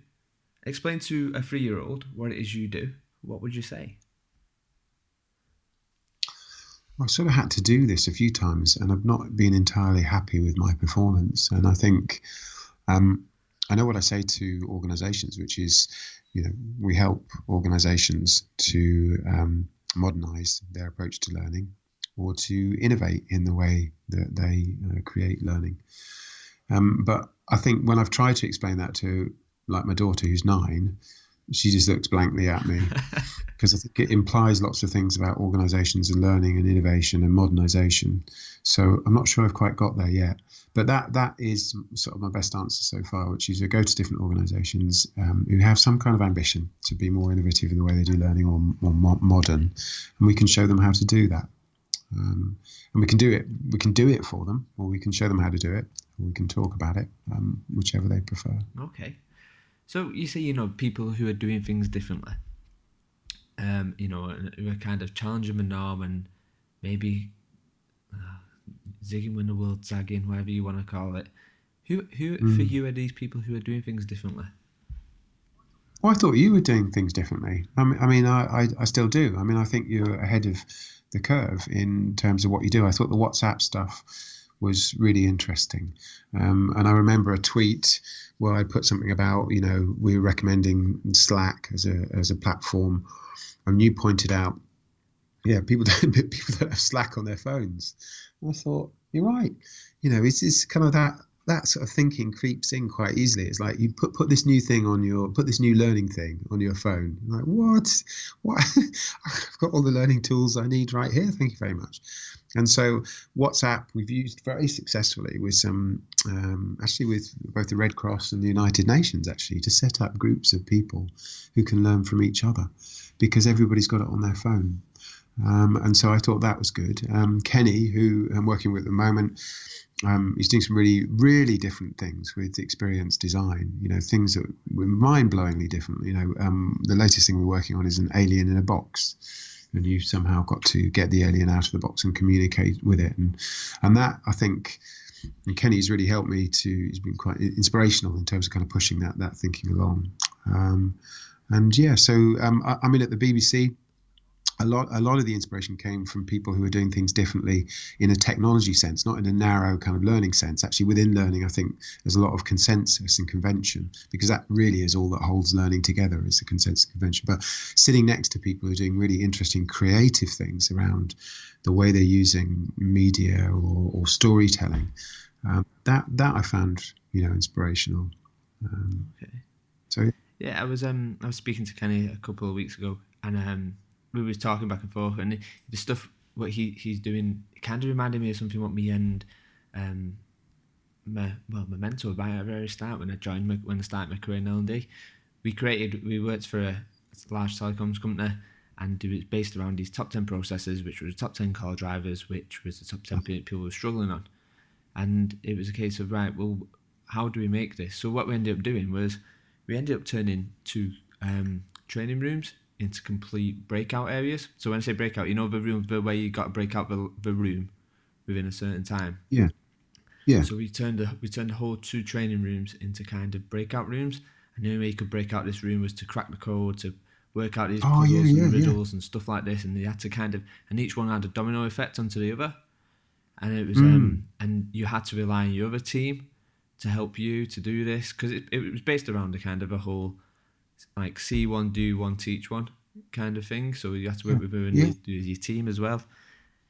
Explain to a three year old what it is you do. What would you say? I've sort of had to do this a few times, and I've not been entirely happy with my performance. And I think um, I know what I say to organisations, which is, you know, we help organisations to um, modernise their approach to learning or to innovate in the way that they uh, create learning. Um, but I think when I've tried to explain that to, like my daughter who's nine, she just looks blankly at me because I think it implies lots of things about organisations and learning and innovation and modernisation. So I'm not sure I've quite got there yet. But that that is sort of my best answer so far, which is to go to different organisations um, who have some kind of ambition to be more innovative in the way they do learning or more modern, and we can show them how to do that. Um, and we can do it. We can do it for them, or we can show them how to do it, or we can talk about it, um, whichever they prefer. Okay. So you see, you know, people who are doing things differently, um, you know, who are kind of challenging the norm and maybe uh, zigging when the world zagging, whatever you want to call it. Who, who mm. for you are these people who are doing things differently? Well, I thought you were doing things differently. I mean, I, mean I, I, I still do. I mean, I think you're ahead of the curve in terms of what you do. I thought the WhatsApp stuff was really interesting. Um, and I remember a tweet where I put something about, you know, we were recommending Slack as a as a platform, and you pointed out, yeah, people don't people don't have Slack on their phones. And I thought you're right. You know, it's, it's kind of that that sort of thinking creeps in quite easily. It's like you put put this new thing on your put this new learning thing on your phone. You're like what? What? I've got all the learning tools I need right here. Thank you very much. And so WhatsApp we've used very successfully with some um, actually with both the Red Cross and the United Nations actually to set up groups of people who can learn from each other because everybody's got it on their phone. Um, and so I thought that was good. Um, Kenny, who I'm working with at the moment, um, he's doing some really, really different things with experience design. You know, things that were mind-blowingly different. You know, um, the latest thing we're working on is an alien in a box, and you've somehow got to get the alien out of the box and communicate with it. And and that I think, and Kenny's really helped me to. He's been quite inspirational in terms of kind of pushing that that thinking along. Um, and yeah, so um, I, I mean, at the BBC a lot a lot of the inspiration came from people who are doing things differently in a technology sense, not in a narrow kind of learning sense. Actually, within learning, I think there's a lot of consensus and convention because that really is all that holds learning together is the consensus convention. But sitting next to people who are doing really interesting creative things around the way they're using media or, or storytelling, um, that that I found you know inspirational. Um, okay. So yeah, I was um I was speaking to Kenny a couple of weeks ago and um we was talking back and forth, and the stuff what he he's doing kind of reminded me of something what me and um my well my mentor by the very start when I joined my, when I started my career in L and D, we created we worked for a large telecoms company and it was based around these top 10 processes which was the top 10 car drivers which was the top 10 people were struggling on. And it was a case of right well how do we make this? So what we ended up doing was we ended up turning to um, training rooms into complete breakout areas. So when I say breakout, you know the room the way you got to break out the, the room within a certain time. Yeah. Yeah. So we turned the we turned the whole two training rooms into kind of breakout rooms. And the only way you could break out this room was to crack the code, to work out these oh, puzzles yeah, yeah, and riddles yeah. and stuff like this. And they had to kind of and each one had a domino effect onto the other. And it was mm. um and you had to rely on your other team to help you to do this because it, it was based around a kind of a whole like see one, do one, teach one kind of thing. So you have to work with, yeah. with your team as well.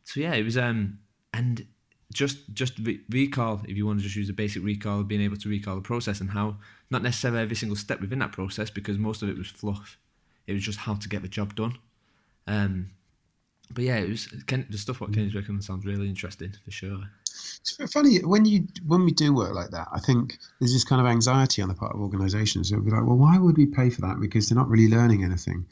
So yeah, it was um and just just re- recall if you want to just use a basic recall, being able to recall the process and how not necessarily every single step within that process because most of it was fluff. It was just how to get the job done. Um, but yeah, it was Ken, the stuff what Kenny's on sounds really interesting for sure. It's funny when you when we do work like that. I think there's this kind of anxiety on the part of organisations. They'll be like, "Well, why would we pay for that? Because they're not really learning anything."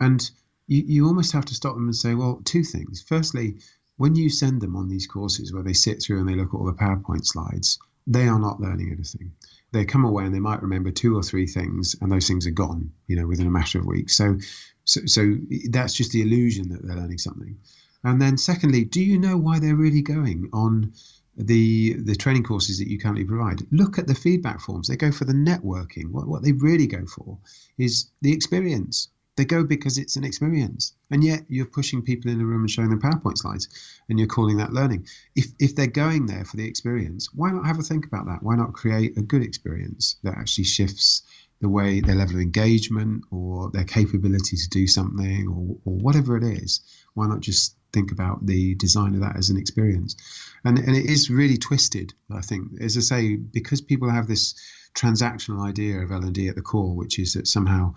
And you, you almost have to stop them and say, well, two things. Firstly, when you send them on these courses where they sit through and they look at all the PowerPoint slides, they are not learning anything. They come away and they might remember two or three things, and those things are gone, you know, within a matter of weeks. So, so, so that's just the illusion that they're learning something. And then, secondly, do you know why they're really going on the the training courses that you currently provide? Look at the feedback forms. They go for the networking. What what they really go for is the experience. They go because it's an experience, and yet you're pushing people in a room and showing them PowerPoint slides, and you're calling that learning. If if they're going there for the experience, why not have a think about that? Why not create a good experience that actually shifts the way their level of engagement or their capability to do something or, or whatever it is? Why not just think about the design of that as an experience? And and it is really twisted. I think, as I say, because people have this transactional idea of L&D at the core, which is that somehow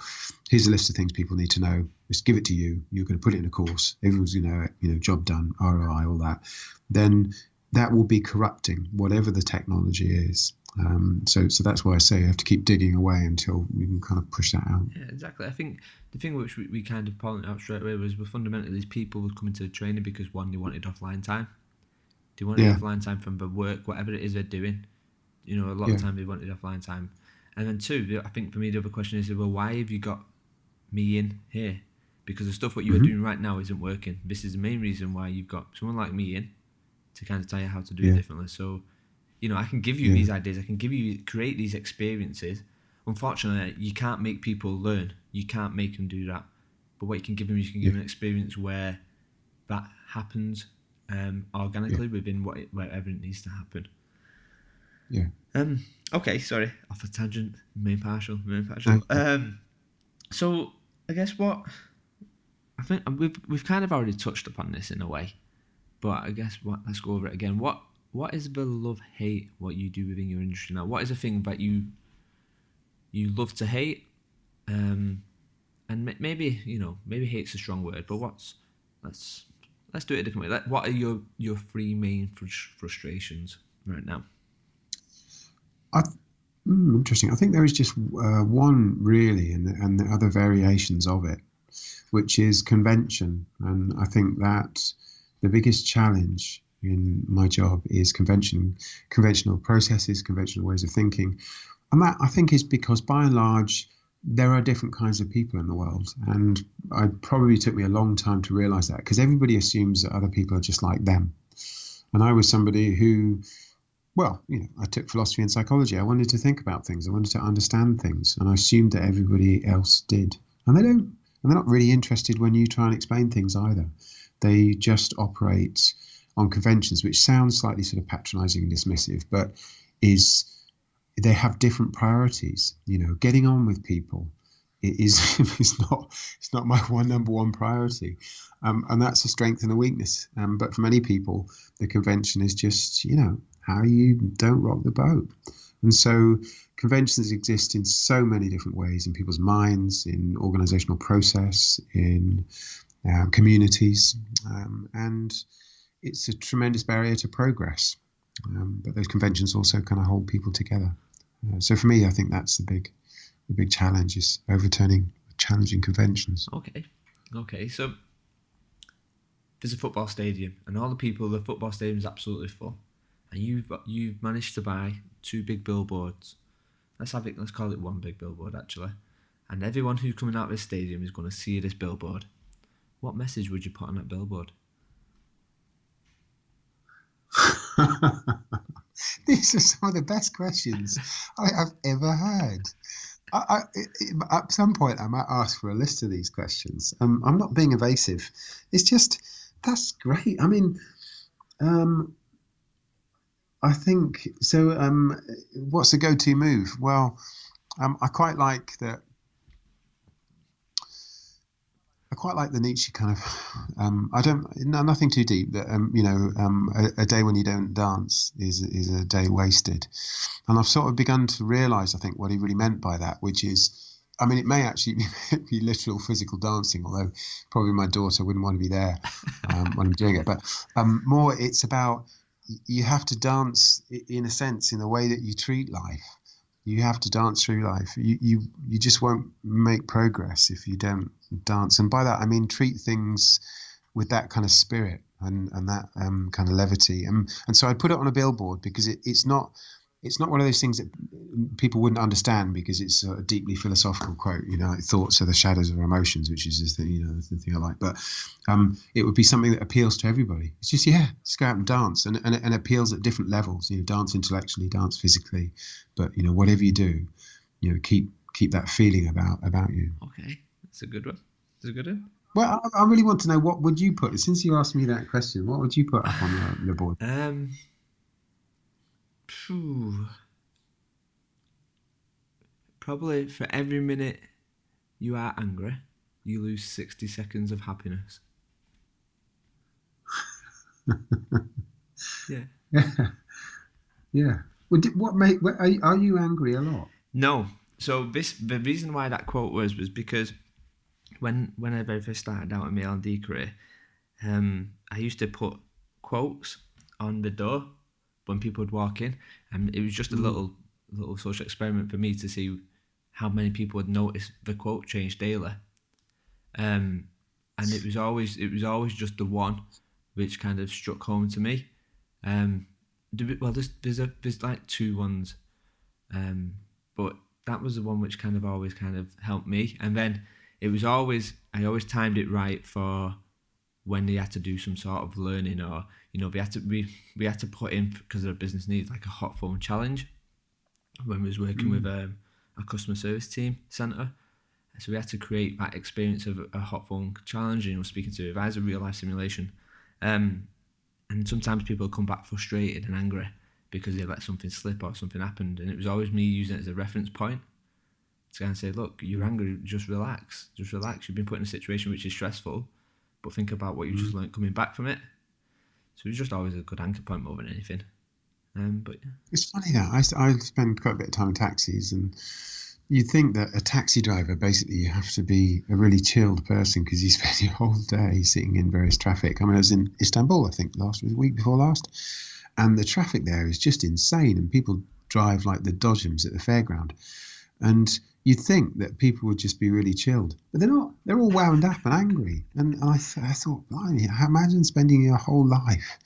here's a list of things people need to know. Just give it to you. You're going to put it in a course. Everyone's going to know it. You know, job done, ROI, all that. Then that will be corrupting whatever the technology is. Um, so, so that's why I say you have to keep digging away until you can kind of push that out. Yeah, exactly. I think the thing which we, we kind of pointed out straight away was we're fundamentally these people were coming to the training because one, they wanted offline time. They wanted yeah. offline time from the work, whatever it is they're doing. You know, a lot yeah. of time they wanted offline time. And then two, I think for me the other question is, well, why have you got me in here? Because the stuff what you mm-hmm. are doing right now isn't working. This is the main reason why you've got someone like me in to kind of tell you how to do yeah. it differently. So, you know, I can give you yeah. these ideas, I can give you create these experiences. Unfortunately, you can't make people learn. You can't make them do that. But what you can give them is you can give them an experience where that happens um, organically within what it, wherever it needs to happen. Yeah. Um. Okay. Sorry, off a tangent. Main partial. Main partial. Um. So I guess what I think we've we've kind of already touched upon this in a way, but I guess what let's go over it again. What what is the love hate what you do within your industry now? What is a thing that you you love to hate? Um, and maybe you know maybe hate's a strong word, but what's let's let's do it a different way. like, What are your your three main frustrations right now? I, mm, interesting. I think there is just uh, one really, and the, and the other variations of it, which is convention. And I think that the biggest challenge in my job is convention, conventional processes, conventional ways of thinking. And that I think is because by and large, there are different kinds of people in the world. And it probably took me a long time to realize that because everybody assumes that other people are just like them. And I was somebody who well, you know, I took philosophy and psychology. I wanted to think about things. I wanted to understand things, and I assumed that everybody else did. And they don't. And they're not really interested when you try and explain things either. They just operate on conventions, which sounds slightly sort of patronizing and dismissive, but is they have different priorities. You know, getting on with people is is not it's not my one number one priority, um, and that's a strength and a weakness. Um, but for many people, the convention is just you know how you don't rock the boat. And so conventions exist in so many different ways in people's minds, in organizational process, in um, communities, um, and it's a tremendous barrier to progress. Um, but those conventions also kind of hold people together. Uh, so for me, I think that's the big, the big challenge is overturning challenging conventions. Okay, okay. So there's a football stadium, and all the people, the football stadium is absolutely full and you've you've managed to buy two big billboards. Let's have it. Let's call it one big billboard actually. And everyone who's coming out of this stadium is going to see this billboard. What message would you put on that billboard? These are some of the best questions I have ever heard. I, I, at some point, I might ask for a list of these questions. Um, I'm not being evasive. It's just that's great. I mean, um, I think so. Um, what's a go-to move? Well, um, I quite like that. I quite like the Nietzsche kind of. Um, I don't. No, nothing too deep. That um, you know, um, a, a, day when you don't dance is is a day wasted, and I've sort of begun to realise. I think what he really meant by that, which is, I mean, it may actually be literal physical dancing, although probably my daughter wouldn't want to be there um, when I'm doing it. But um, more, it's about you have to dance in a sense in the way that you treat life You have to dance through life. You you you just won't make progress if you don't dance. And by that I mean treat things with that kind of spirit and and that um, kind of levity. And and so I put it on a billboard because it, it's not it's not one of those things that people wouldn't understand because it's a deeply philosophical quote. You know, like, thoughts are the shadows of our emotions, which is the you know the thing I like. But um, it would be something that appeals to everybody. It's just yeah, just go out and dance, and and, and appeals at different levels. You know, dance intellectually, dance physically, but you know whatever you do, you know keep keep that feeling about about you. Okay, that's a good one. That's a good one. Well, I, I really want to know what would you put since you asked me that question. What would you put up on the, the board? Um. Phew. Probably for every minute you are angry, you lose 60 seconds of happiness. yeah. Yeah. Yeah. Well, did, what make are, are you angry a lot? No. So this the reason why that quote was was because when when I very first started out in my L&D career, um, I used to put quotes on the door when people would walk in, and it was just a little little social experiment for me to see how many people would notice the quote change daily. Um, and it was always it was always just the one which kind of struck home to me. Um, well, there's there's a there's like two ones, um, but that was the one which kind of always kind of helped me. And then it was always I always timed it right for when they had to do some sort of learning or you know we had to we, we had to put in because of our business needs like a hot phone challenge when we was working mm. with um, a customer service team center so we had to create that experience of a hot phone challenge and you know speaking to as real life simulation. Um, and sometimes people come back frustrated and angry because they let something slip or something happened and it was always me using it as a reference point to kind of say look you're angry just relax just relax. You've been put in a situation which is stressful but think about what you just mm. learned coming back from it. So it's just always a good anchor point more than anything. Um, but yeah. it's funny that I, I spend quite a bit of time in taxis, and you'd think that a taxi driver basically you have to be a really chilled person because you spend your whole day sitting in various traffic. I mean, I was in Istanbul, I think, last week before last, and the traffic there is just insane, and people drive like the dodgems at the fairground, and you'd think that people would just be really chilled, but they're not. They're all wound up and angry. And I, th- I thought, blimey, imagine spending your whole life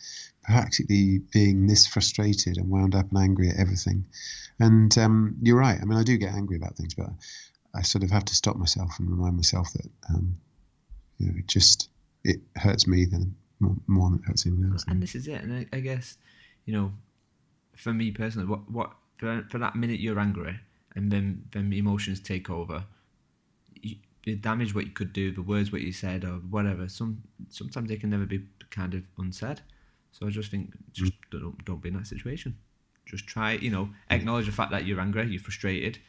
practically being this frustrated and wound up and angry at everything. And um, you're right. I mean, I do get angry about things, but I sort of have to stop myself and remind myself that um, you know, it just it hurts me than more, more than it hurts anyone else. And this is it. And I, I guess, you know, for me personally, what what for, for that minute you're angry and then then emotions take over. You, the damage what you could do, the words what you said, or whatever. Some sometimes they can never be kind of unsaid. So I just think just mm. don't don't be in that situation. Just try, you know, mm. acknowledge the fact that you're angry, you're frustrated,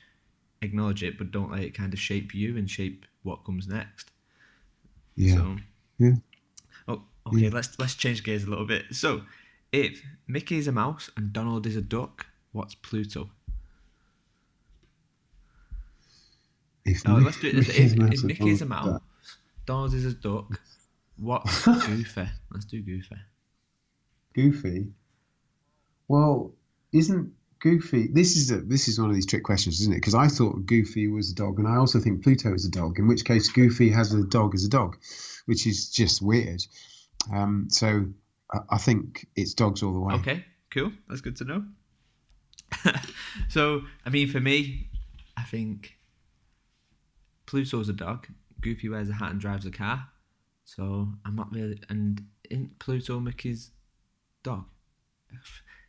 acknowledge it, but don't let it kind of shape you and shape what comes next. Yeah. So, yeah. Oh, okay. Yeah. Let's let's change gears a little bit. So, if Mickey is a mouse and Donald is a duck, what's Pluto? If oh, let's do it. If, if, Mickey is a mouse, Donald is a duck. What's Goofy? Let's do Goofy. Goofy. Well, isn't Goofy? This is a this is one of these trick questions, isn't it? Because I thought Goofy was a dog, and I also think Pluto is a dog. In which case, Goofy has a dog as a dog, which is just weird. Um, so I, I think it's dogs all the way. Okay, cool. That's good to know. so, I mean, for me, I think Pluto's a dog. Goofy wears a hat and drives a car. So I'm not really. And Pluto Mickey's dog?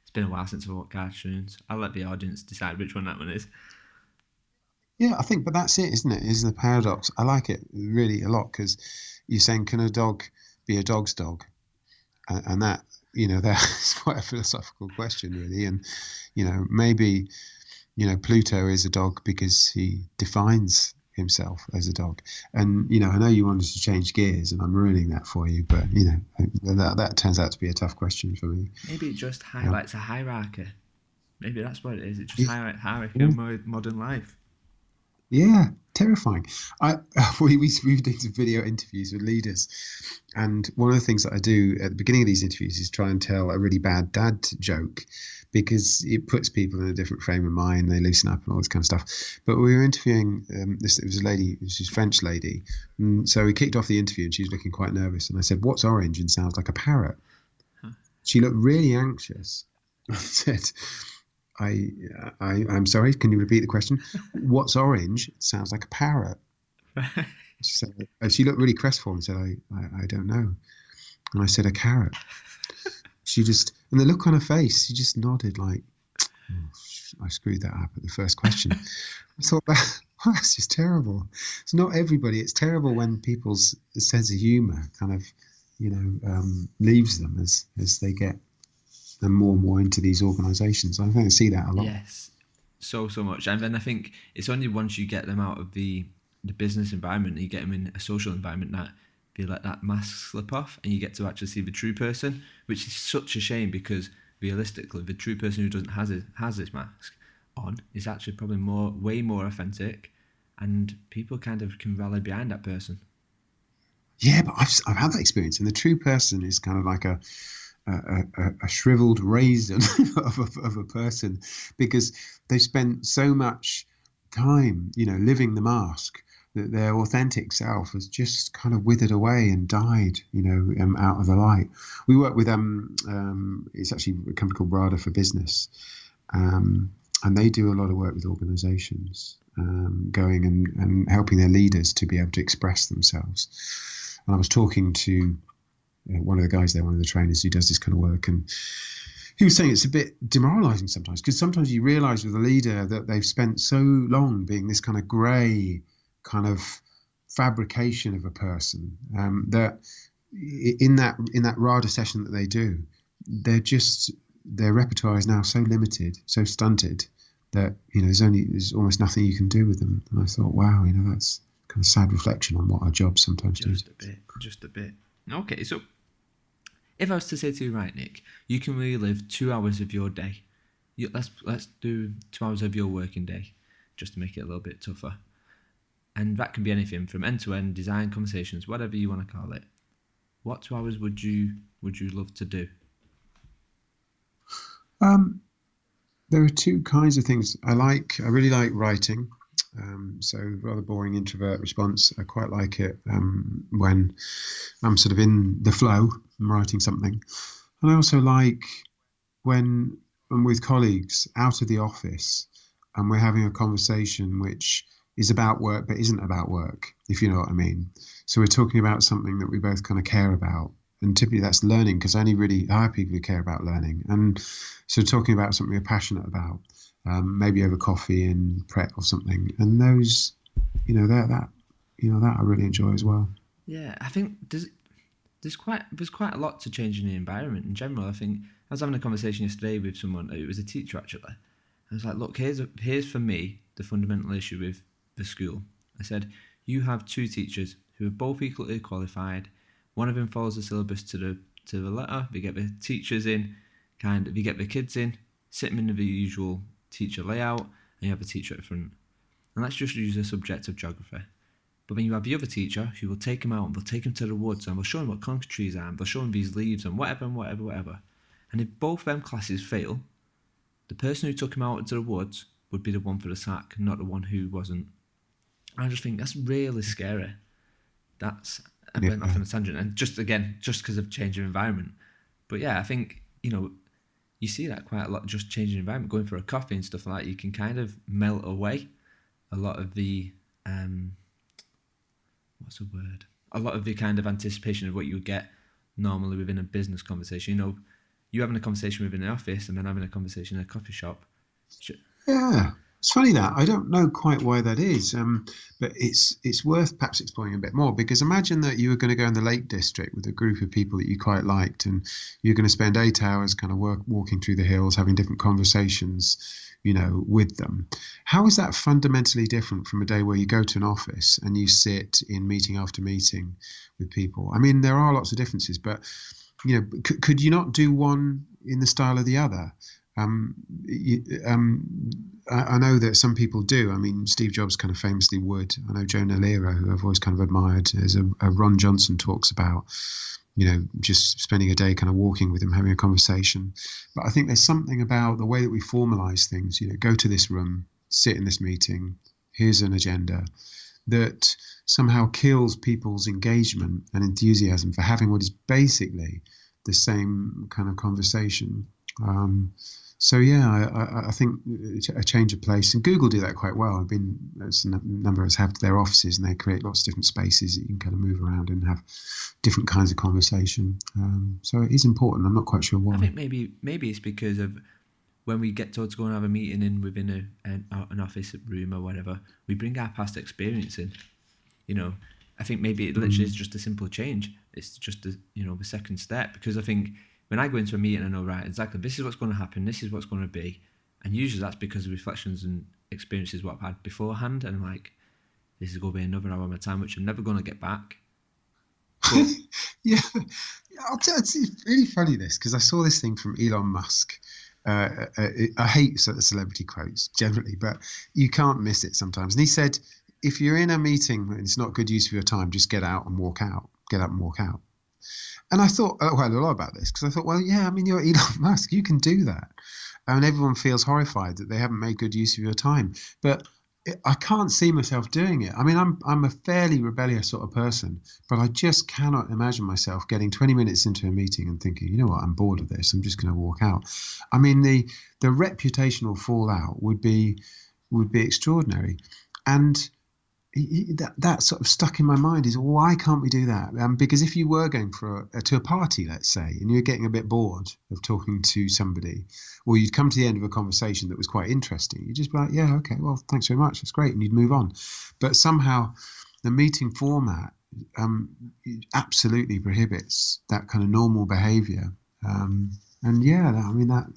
It's been a while since I've watched cartoons. I'll let the audience decide which one that one is. Yeah, I think, but that's it, isn't it? Is the paradox? I like it really a lot because you're saying, can a dog be a dog's dog? And, and that, you know, that's quite a philosophical question, really. And you know, maybe, you know, Pluto is a dog because he defines himself as a dog. And you know, I know you wanted to change gears, and I'm ruining that for you. But you know, that that turns out to be a tough question for me. Maybe it just highlights yeah. a hierarchy. Maybe that's what it is. It just highlights hierarchy yeah. of modern life. Yeah, terrifying. I we we moved into video interviews with leaders, and one of the things that I do at the beginning of these interviews is try and tell a really bad dad joke because it puts people in a different frame of mind. They loosen up and all this kind of stuff. But we were interviewing um, this. It was a lady, she's a French lady. And so we kicked off the interview, and she was looking quite nervous. And I said, "What's orange and sounds like a parrot?" Huh. She looked really anxious. I said. I, I, I'm sorry. Can you repeat the question? What's orange? It sounds like a parrot. she said, she looked really crestfallen and said, I, I, I don't know. And I said, a carrot. she just, and the look on her face, she just nodded like, oh, I screwed that up at the first question. I thought, that, oh, that's just terrible. It's not everybody. It's terrible when people's sense of humour kind of, you know, um, leaves them as, as they get them more and more into these organisations. I think I see that a lot. Yes, so so much. And then I think it's only once you get them out of the the business environment and you get them in a social environment that they let that mask slip off and you get to actually see the true person, which is such a shame because realistically, the true person who doesn't has it, has this mask on is actually probably more way more authentic, and people kind of can rally behind that person. Yeah, but I've I've had that experience, and the true person is kind of like a a, a, a shriveled raisin of a, of a person because they've spent so much time, you know, living the mask that their authentic self has just kind of withered away and died, you know, um, out of the light. We work with um, um, it's actually a company called RADA for Business, um, and they do a lot of work with organisations, um, going and, and helping their leaders to be able to express themselves. And I was talking to uh, one of the guys there, one of the trainers who does this kind of work, and he was saying it's a bit demoralizing sometimes because sometimes you realize with a leader that they've spent so long being this kind of grey kind of fabrication of a person um, that in that in that RADA session that they do, they're just their repertoire is now so limited, so stunted that you know there's only there's almost nothing you can do with them. And I thought, wow, you know that's kind of sad reflection on what our jobs sometimes just do. Just a bit, just a bit. Okay, so if I was to say to you, right, Nick, you can really live two hours of your day. You, let's let's do two hours of your working day, just to make it a little bit tougher. And that can be anything from end to end design conversations, whatever you want to call it. What two hours would you would you love to do? Um, there are two kinds of things I like. I really like writing. Um, so rather boring introvert response. I quite like it um, when I'm sort of in the flow, I'm writing something, and I also like when I'm with colleagues out of the office and we're having a conversation which is about work but isn't about work, if you know what I mean. So we're talking about something that we both kind of care about. And typically that's learning because only really hire people who care about learning. And so talking about something you're passionate about um, maybe over coffee and Pret or something. And those, you know, that that you know that I really enjoy as well. Yeah, I think there's there's quite there's quite a lot to change in the environment in general. I think I was having a conversation yesterday with someone. It was a teacher actually. I was like, look, here's here's for me the fundamental issue with the school. I said, you have two teachers who are both equally qualified. One of them follows the syllabus to the to the letter. They get the teachers in, kind of. You get the kids in, sit them in the usual teacher layout, and you have a teacher at front. And let's just use the subject of geography. But then you have the other teacher who will take him out and they'll take him to the woods and they'll show him what conker trees are and they'll show him these leaves and whatever and whatever, whatever. And if both them classes fail, the person who took him out into the woods would be the one for the sack, not the one who wasn't. I just think that's really scary. That's I yeah. went off on a tangent, and just again, just because of change of environment. But yeah, I think you know you see that quite a lot just changing environment going for a coffee and stuff like that you can kind of melt away a lot of the um what's the word a lot of the kind of anticipation of what you would get normally within a business conversation you know you having a conversation within an office and then having a conversation in a coffee shop yeah it's funny that I don't know quite why that is, um, but it's it's worth perhaps exploring a bit more because imagine that you were going to go in the Lake District with a group of people that you quite liked, and you're going to spend eight hours kind of work, walking through the hills, having different conversations, you know, with them. How is that fundamentally different from a day where you go to an office and you sit in meeting after meeting with people? I mean, there are lots of differences, but you know, c- could you not do one in the style of the other? Um, um, I, know that some people do. I mean, Steve Jobs kind of famously would. I know Joe Nalira, who I've always kind of admired, as a, a Ron Johnson talks about. you know, just spending a day kind of walking with him, having a conversation. But I think there's something about the way that we formalize things, you know, go to this room, sit in this meeting, here's an agenda, that somehow kills people's engagement and enthusiasm for having what is basically the same kind of conversation. Um, so yeah, I, I, think a change of place, and Google do that quite well. I've been a number of us have their offices, and they create lots of different spaces that you can kind of move around and have different kinds of conversation. Um, so it is important. I'm not quite sure why. I think maybe maybe it's because of when we get told to go and have a meeting in within a, an, an office room or whatever, we bring our past experience in. You know, I think maybe it literally mm. is just a simple change. It's just a, you know the second step because I think when I go into a meeting, I know right exactly this is what's going to happen, this is what's going to be, and usually that's because of reflections and experiences what I've had beforehand, and I'm like, this is going to be another hour of my time which I'm never going to get back. But, yeah, it's really funny this because I saw this thing from Elon Musk. Uh, uh, I hate sort of celebrity quotes generally, but you can't miss it sometimes. And he said, if you're in a meeting and it's not good use of your time, just get out and walk out. Get up and walk out. And I thought quite a lot about this because I thought, well, yeah, I mean, you're Elon Musk, you can do that. And everyone feels horrified that they haven't made good use of your time. But I can't see myself doing it. I mean, I'm I'm a fairly rebellious sort of person, but I just cannot imagine myself getting 20 minutes into a meeting and thinking, you know what, I'm bored of this. I'm just going to walk out. I mean, the the reputational fallout would be would be extraordinary, and that that sort of stuck in my mind is why can't we do that? Um, because if you were going for a, to a party, let's say, and you're getting a bit bored of talking to somebody, or you'd come to the end of a conversation that was quite interesting, you'd just be like, yeah, okay, well, thanks very much, that's great, and you'd move on. But somehow, the meeting format um, absolutely prohibits that kind of normal behaviour. Um, and yeah, I mean that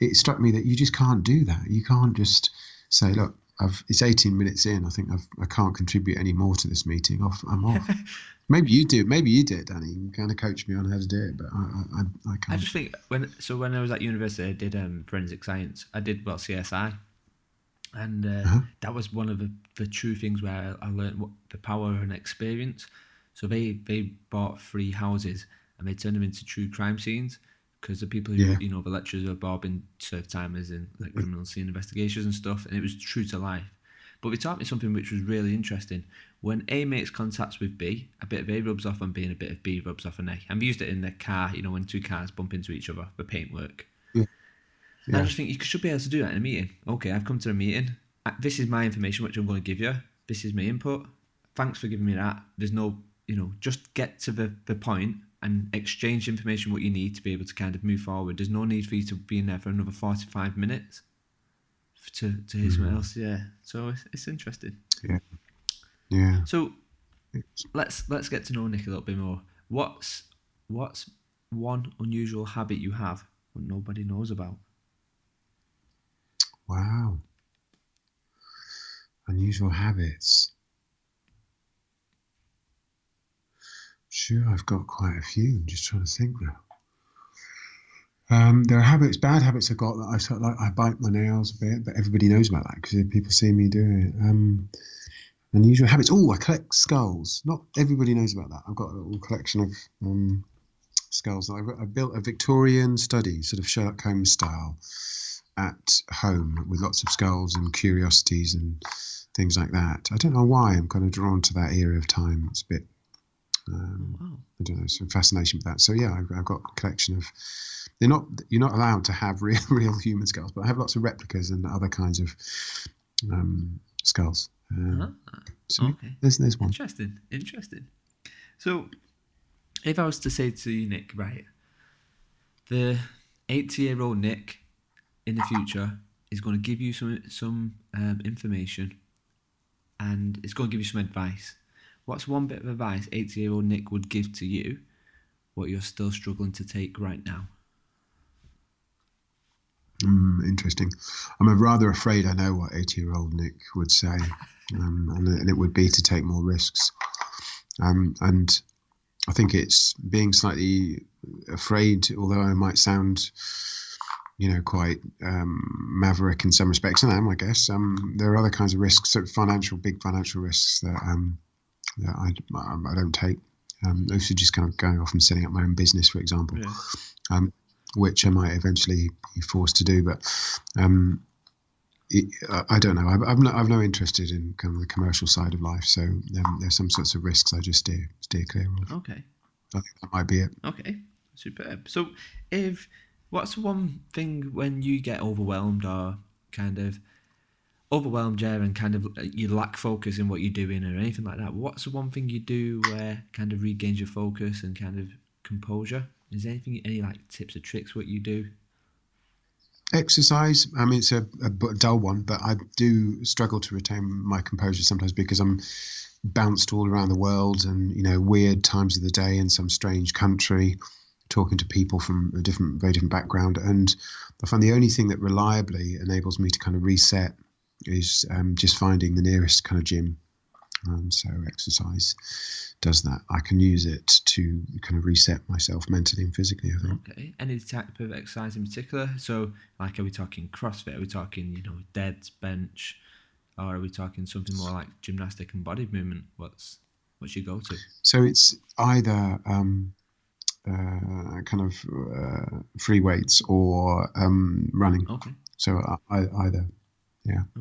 it struck me that you just can't do that. You can't just say, look, I've, it's 18 minutes in. I think I've, I can't contribute any more to this meeting. Off, I'm off. maybe you do. Maybe you do it, Danny. You can kind of coach me on how to do it, but I, I, I can't. I just think when so when I was at university, I did um, forensic science. I did well CSI, and uh, uh-huh. that was one of the, the true things where I learned what the power of an experience. So they they bought three houses and they turned them into true crime scenes because the people who yeah. you know the lecturers have all been served time as in like mm-hmm. criminal scene investigations and stuff, and it was true to life. But they taught me something which was really interesting. When A makes contacts with B, a bit of A rubs off on B and a bit of B rubs off on A. I've used it in the car, you know, when two cars bump into each other, the paintwork. Yeah. Yeah. I just think you should be able to do that in a meeting. Okay, I've come to a meeting. This is my information which I'm going to give you. This is my input. Thanks for giving me that. There's no, you know, just get to the, the point and exchange information what you need to be able to kind of move forward. There's no need for you to be in there for another 45 minutes to, to hear mm something else. Yeah. So it's, it's interesting. Yeah. Yeah. So let's let's get to know Nick a little bit more. What's what's one unusual habit you have that nobody knows about? Wow. Unusual habits. Sure, I've got quite a few. I'm just trying to think now. Um, there are habits, bad habits I've got that I sort of like. I bite my nails a bit, but everybody knows about that because people see me doing it. Um, unusual habits. Oh, I collect skulls. Not everybody knows about that. I've got a little collection of um, skulls. I, I built a Victorian study, sort of Sherlock Holmes style, at home with lots of skulls and curiosities and things like that. I don't know why I'm kind of drawn to that era of time. It's a bit um, oh, wow. I don't know, some fascination with that. So yeah, I've, I've, got a collection of. They're not. You're not allowed to have real, real human skulls, but I have lots of replicas and other kinds of um, skulls. Uh-huh. So okay. there's there's one. Interesting. Interesting. So, if I was to say to you, Nick, right, the 80 year old Nick in the future is going to give you some some um, information, and it's going to give you some advice What's one bit of advice 80 year old Nick would give to you, what you're still struggling to take right now? Mm, interesting. I'm rather afraid I know what 80 year old Nick would say, um, and, and, it would be to take more risks. Um, and I think it's being slightly afraid, although I might sound, you know, quite um, maverick in some respects, and I am, I guess. Um, there are other kinds of risks, so financial, big financial risks that um, that I, I don't take. Um, also, just kind of going off and setting up my own business, for example, Yeah. um, which I might eventually be forced to do. But um, it, I, I don't know. I've, I've, no, I've no interest in kind of the commercial side of life. So um, there's some sorts of risks I just steer steer clear of. Okay. I think that might be it. Okay. Superb. So, if what's one thing when you get overwhelmed or kind of overwhelmed, yeah, and kind of uh, you lack focus in what you're doing or anything like that? What's the one thing you do where kind of regains your focus and kind of composure? Is there anything, any like tips or tricks what you do? Exercise. I mean, it's a, a dull one, but I do struggle to retain my composure sometimes because I'm bounced all around the world and you know weird times of the day in some strange country, talking to people from a different, very different background, and I find the only thing that reliably enables me to kind of reset is um, just finding the nearest kind of gym. Um, so exercise does that. I can use it to kind of reset myself mentally and physically. I think. Okay. Any type of exercise in particular? So, like, are we talking CrossFit? Are we talking, you know, dead bench, or are we talking something more like gymnastic and body movement? What's what's your go-to? So it's either um, uh, kind of uh, free weights or um, running. Okay. So I, I, either.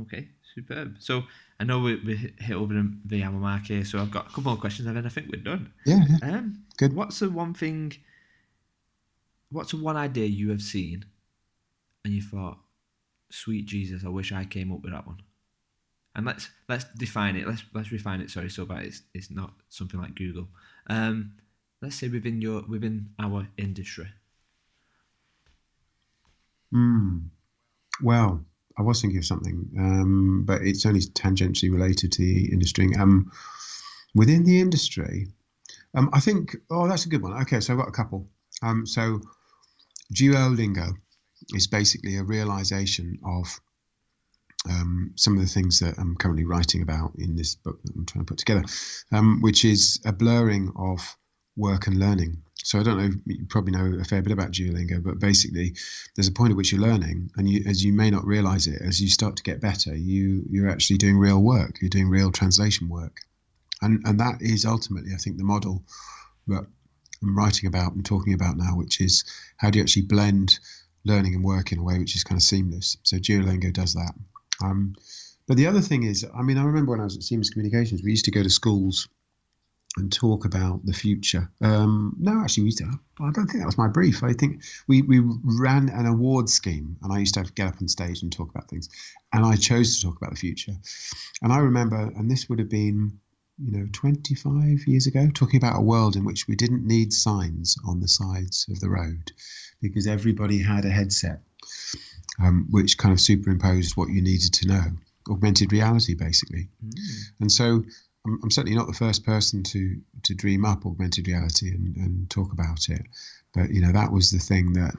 Okay. Superb. So I know we, we hit over the- hour mark here, so I've got a couple more questions, and then I think we're done. Yeah, yeah. Um, Good. What's the one thing? What's the one idea you have seen, and you thought, "Sweet Jesus, I wish I came up with that one." And let's let's define it. Let's let's refine it. Sorry, so that it's it's not something like Google. Um, let's say within your within our industry. Mm. Well, I was thinking of something, um, but it's only tangentially related to the industry. Um, within the industry, um, I think, oh, that's a good one. Okay, so I've got a couple. Um, so Duolingo is basically a realization of um, some of the things that I'm currently writing about in this book that I'm trying to put together, um, which is a blurring of work and learning. So I don't know, you probably know a fair bit about Duolingo, but basically there's a point at which you're learning, and you, as you may not realize it, as you start to get better, you you're actually doing real work. You're doing real translation work, and and that is ultimately, I think, the model that I'm writing about and talking about now, which is how do you actually blend learning and work in a way which is kind of seamless. So Duolingo does that. Um, but the other thing is, I mean, I remember when I was at Siemens Communications, we used to go to schools and talk about the future. Um, no, actually, we used to, I don't think that was my brief. I think we, we ran an award scheme, and I used to have to get up on stage and talk about things. And I chose to talk about the future. And I remember, and this would have been, you know, 25 years ago, talking about a world in which we didn't need signs on the sides of the road because everybody had a headset, um, which kind of superimposed what you needed to know. Augmented reality, basically. And so I'm, I'm certainly not the first person to to dream up augmented reality and, and talk about it, but you know that was the thing that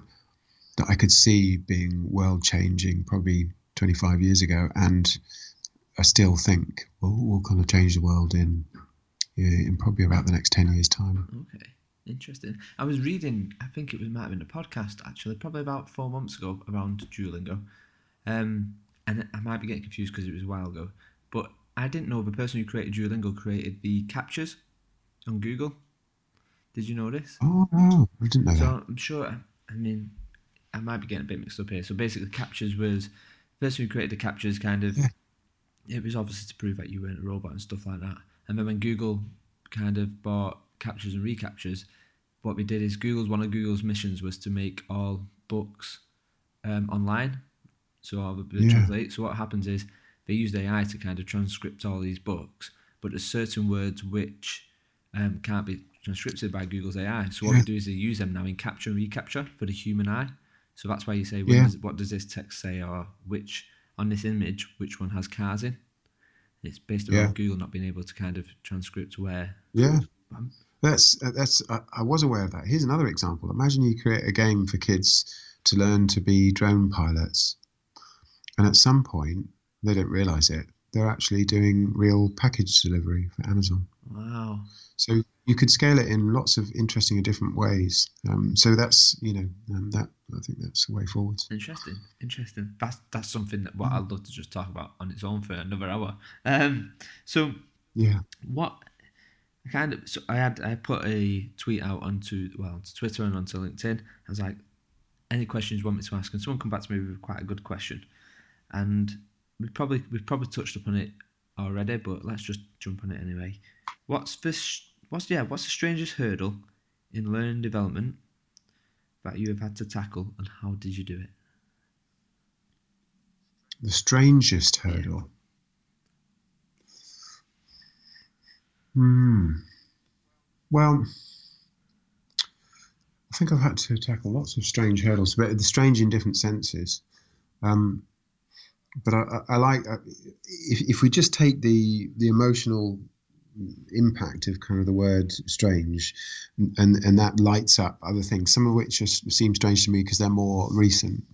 that I could see being world changing probably 25 years ago, and I still think will will kind of change the world in in probably about the next 10 years time. Okay, interesting. I was reading, I think it was might have been a podcast actually, probably about four months ago around Duolingo, um, and I might be getting confused because it was a while ago, but I didn't know the person who created Duolingo created the CAPTCHAs on Google. Did you know this? Oh no, I didn't know So that. I'm sure. I mean, I might be getting a bit mixed up here. So basically, CAPTCHAs was the person who created the CAPTCHAs. Kind of, Yeah. it was obviously to prove that you weren't a robot and stuff like that. And then when Google kind of bought CAPTCHAs and reCAPTCHAs, what we did is Google's one of Google's missions was to make all books um, online. So all the, the Yeah. translate. So what happens is they used AI to kind of transcript all these books, but there's certain words which um, can't be transcripted by Google's AI. So what Yeah. we do is they use them now in CAPTCHA and reCAPTCHA for the human eye. So that's why you say, Yeah. does, what does this text say, or which on this image, which one has cars in? It's based around Yeah. Google not being able to kind of transcript where. Yeah. That's that's. I, I was aware of that. Here's another example. Imagine you create a game for kids to learn to be drone pilots, and at some point they don't realize it. They're actually doing real package delivery for Amazon. Wow. So you could scale it in lots of interesting and different ways. Um, so that's you know um, that I think that's the way forward. Interesting, interesting. That's that's something that what I'd love to just talk about on its own for another hour. Um, so Yeah. what I kind of so I had I put a tweet out onto well onto Twitter and onto LinkedIn. I was like, any questions you want me to ask, and someone come back to me with quite a good question, and we probably we've probably touched upon it already, but let's just jump on it anyway. What's this? What's yeah? What's the strangest hurdle in learning development that you have had to tackle, and how did you do it? The strangest hurdle. Hmm. Well, I think I've had to tackle lots of strange hurdles, but the strange in different senses. Um, but I, I, like uh, if, if we just take the the emotional impact of kind of the word strange and and that lights up other things some of which just seem strange to me because they're more recent.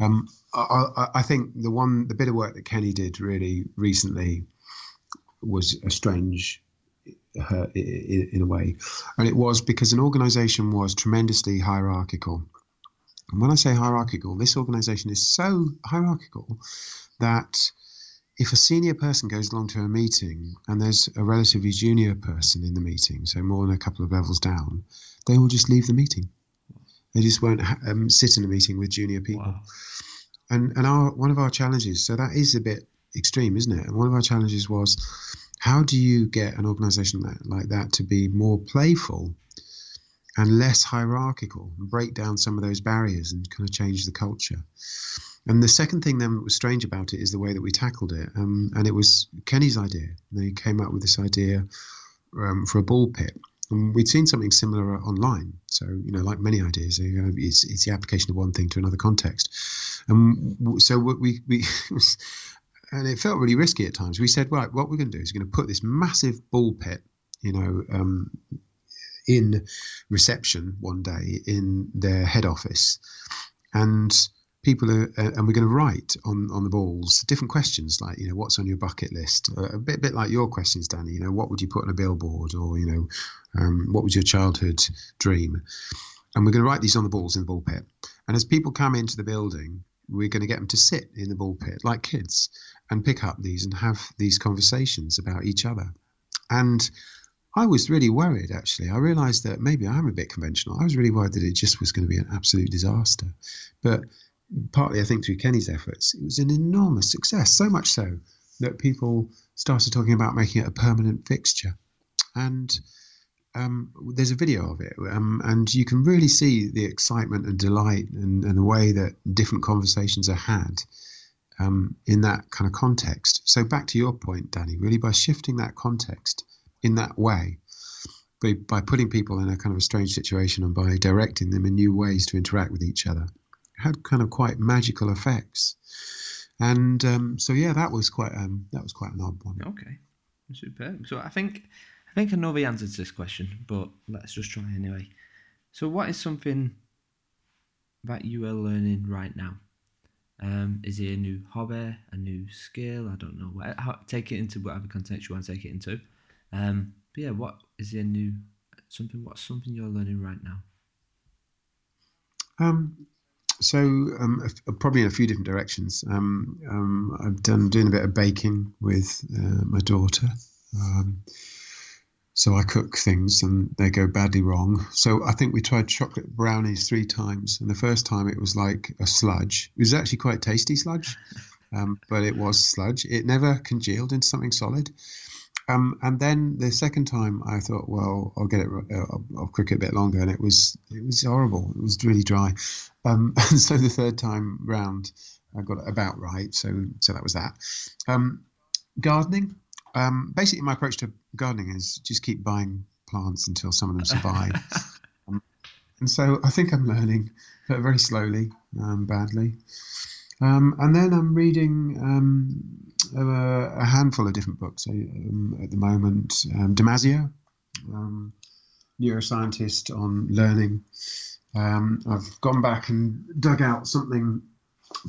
Um, I, I, think the one the bit of work that kenny did really recently was a strange uh, in, in a way. And it was because an organization was tremendously hierarchical and when i say hierarchical this organization is so hierarchical that if a senior person goes along to a meeting and there's a relatively junior person in the meeting, so more than a couple of levels down, they will just leave the meeting. They just won't um, sit in a meeting with junior people. Wow. And and our one of our challenges, so that is a bit extreme, isn't it? And one of our challenges was, how do you get an organisation like, like that to be more playful and less hierarchical, and break down some of those barriers and kind of change the culture? And the second thing then that was strange about it is the way that we tackled it. Um, and it was Kenny's idea. They came up with this idea um, for a ball pit. And we'd seen something similar online. So, you know, like many ideas, you know, it's, it's the application of one thing to another context. And so we, we and it felt really risky at times. We said, right, what we're going to do is we're going to put this massive ball pit, you know, um, in reception one day in their head office. And people are, uh, and we're going to write on on the balls different questions like you know what's on your bucket list? Uh, a bit bit like your questions danny you know what would you put on a billboard? Or you know um, what was your childhood dream? And we're going to write these on the balls in the ball pit and as people come into the building we're going to get them to sit in the ball pit like kids and pick up these and have these conversations about each other. And I was really worried actually. I realized that maybe I'm a bit conventional. I was really worried that it just was going to be an absolute disaster. But partly I think through Kenny's efforts, it was an enormous success. So much so that people started talking about making it a permanent fixture. And um, there's a video of it, um, and you can really see the excitement and delight and, and the way that different conversations are had um, in that kind of context. So, back to your point, Danny, really by shifting that context in that way, by, by putting people in a kind of a strange situation and by directing them in new ways to interact with each other, had kind of quite magical effects. And um, so yeah, that was quite um, that was quite an odd one. Okay, superb. So I think I think I know the answer to this question, but let's just try anyway. So what is something that you are learning right now? Um, is it a new hobby, a new skill? I don't know. How, take it into whatever context you want to take it into. Um, but yeah, what is a new something? What's something you're learning right now? Um, so um, probably in a few different directions. Um, um, I've done doing a bit of baking with uh, my daughter. Um, so I cook things and they go badly wrong. So I think we tried chocolate brownies three times, and the first time it was like a sludge. It was actually quite tasty sludge, um, but it was sludge. It never congealed into something solid. Um, and then the second time, I thought, well, I'll get it. Uh, I'll, I'll, cook it a bit longer, and it was it was horrible. It was really dry. Um, and so the third time round, I got it about right. So so that was that. Um, gardening. Um, basically, my approach to gardening is just keep buying plants until some of them survive. Um, and so I think I'm learning, but very slowly, um, badly. and then I'm reading a, a handful of different books um, at the moment. Um, Damasio, um, neuroscientist on learning. Um, I've gone back and dug out something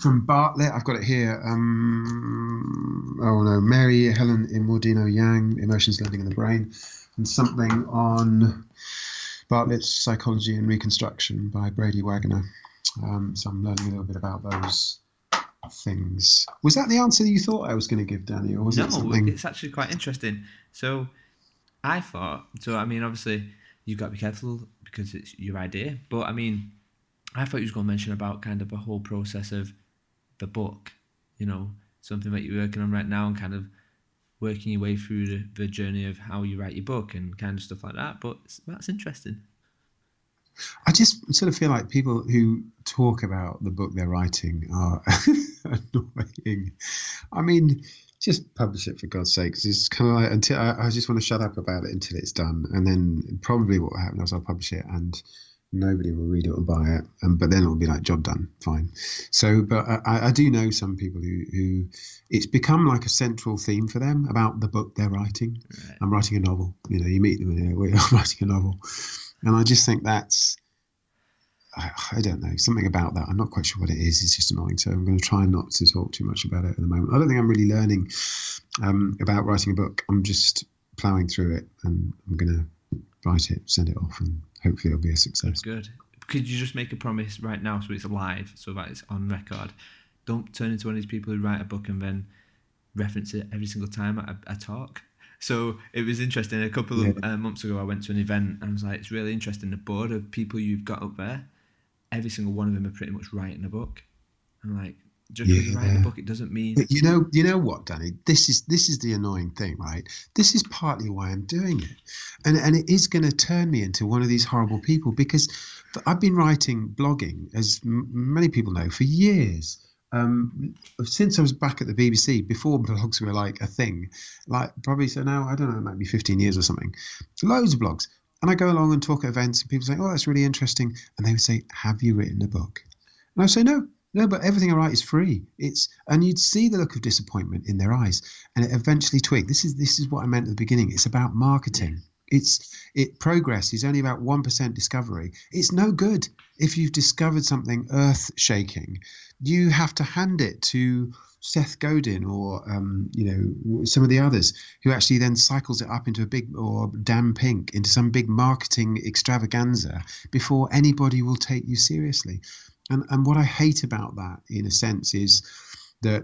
from Bartlett. I've got it here. Um, oh no, Mary Helen Immordino Yang, Emotions Learning in the Brain, and something on Bartlett's Psychology and Reconstruction by Brady Wagoner. Um, so I'm learning a little bit about those things. Was that the answer that you thought I was going to give, Danny, or was no, it something? it's actually quite interesting. So, I thought so. I mean, obviously, you've got to be careful because it's your idea. But I mean, I thought you was going to mention about kind of a whole process of the book. You know, something that you're working on right now, and kind of working your way through the, the journey of how you write your book and kind of stuff like that. But that's interesting. I just sort of feel like people who talk about the book they're writing are annoying. I mean, just publish it for God's sake. It's kind of like until I, I, just want to shut up about it until it's done, and then probably what will happen is I'll publish it and nobody will read it or buy it, and but then it'll be like job done, fine. So, but I, I do know some people who who it's become like a central theme for them about the book they're writing. Right. I'm writing a novel. You know, you meet them and know, I'm writing a novel, and I just think that's I, I, don't know something about that. I'm not quite sure what it is. It's just annoying. So I'm going to try not to talk too much about it at the moment. I don't think I'm really learning um, about writing a book. I'm just ploughing through it, and I'm going to write it, send it off, and hopefully it'll be a success. Good. Could you just make a promise right now, so it's live, so that it's on record? Don't turn into one of these people who write a book and then reference it every single time I talk. So it was interesting. A couple of uh, months ago, I went to an event and I was like, it's really interesting. The board of people you've got up there every single one of them are pretty much writing a book. I'm like, just yeah. writing a book, it doesn't mean you know. You know what, Danny? This is this is the annoying thing, right? This is partly why I'm doing it, and and it is going to turn me into one of these horrible people because I've been writing blogging, as many people know, for years. Um, since I was back at the BBC, before blogs were like a thing, like probably so now I don't know, maybe 15 years or something. Loads of blogs. And I go along and talk at events, and people say, "Oh, that's really interesting," and they would say, "Have you written a book?" And I say, "No, no, but everything I write is free. It's and you'd see the look of disappointment in their eyes, and it eventually twig. This is this is what I meant at the beginning. It's about marketing. It's it progress is only about one percent discovery. It's no good if you've discovered something earth shaking. You have to hand it to Seth Godin or um, you know some of the others who actually then cycles it up into a big or Dan Pink into some big marketing extravaganza before anybody will take you seriously. And and what I hate about that in a sense is that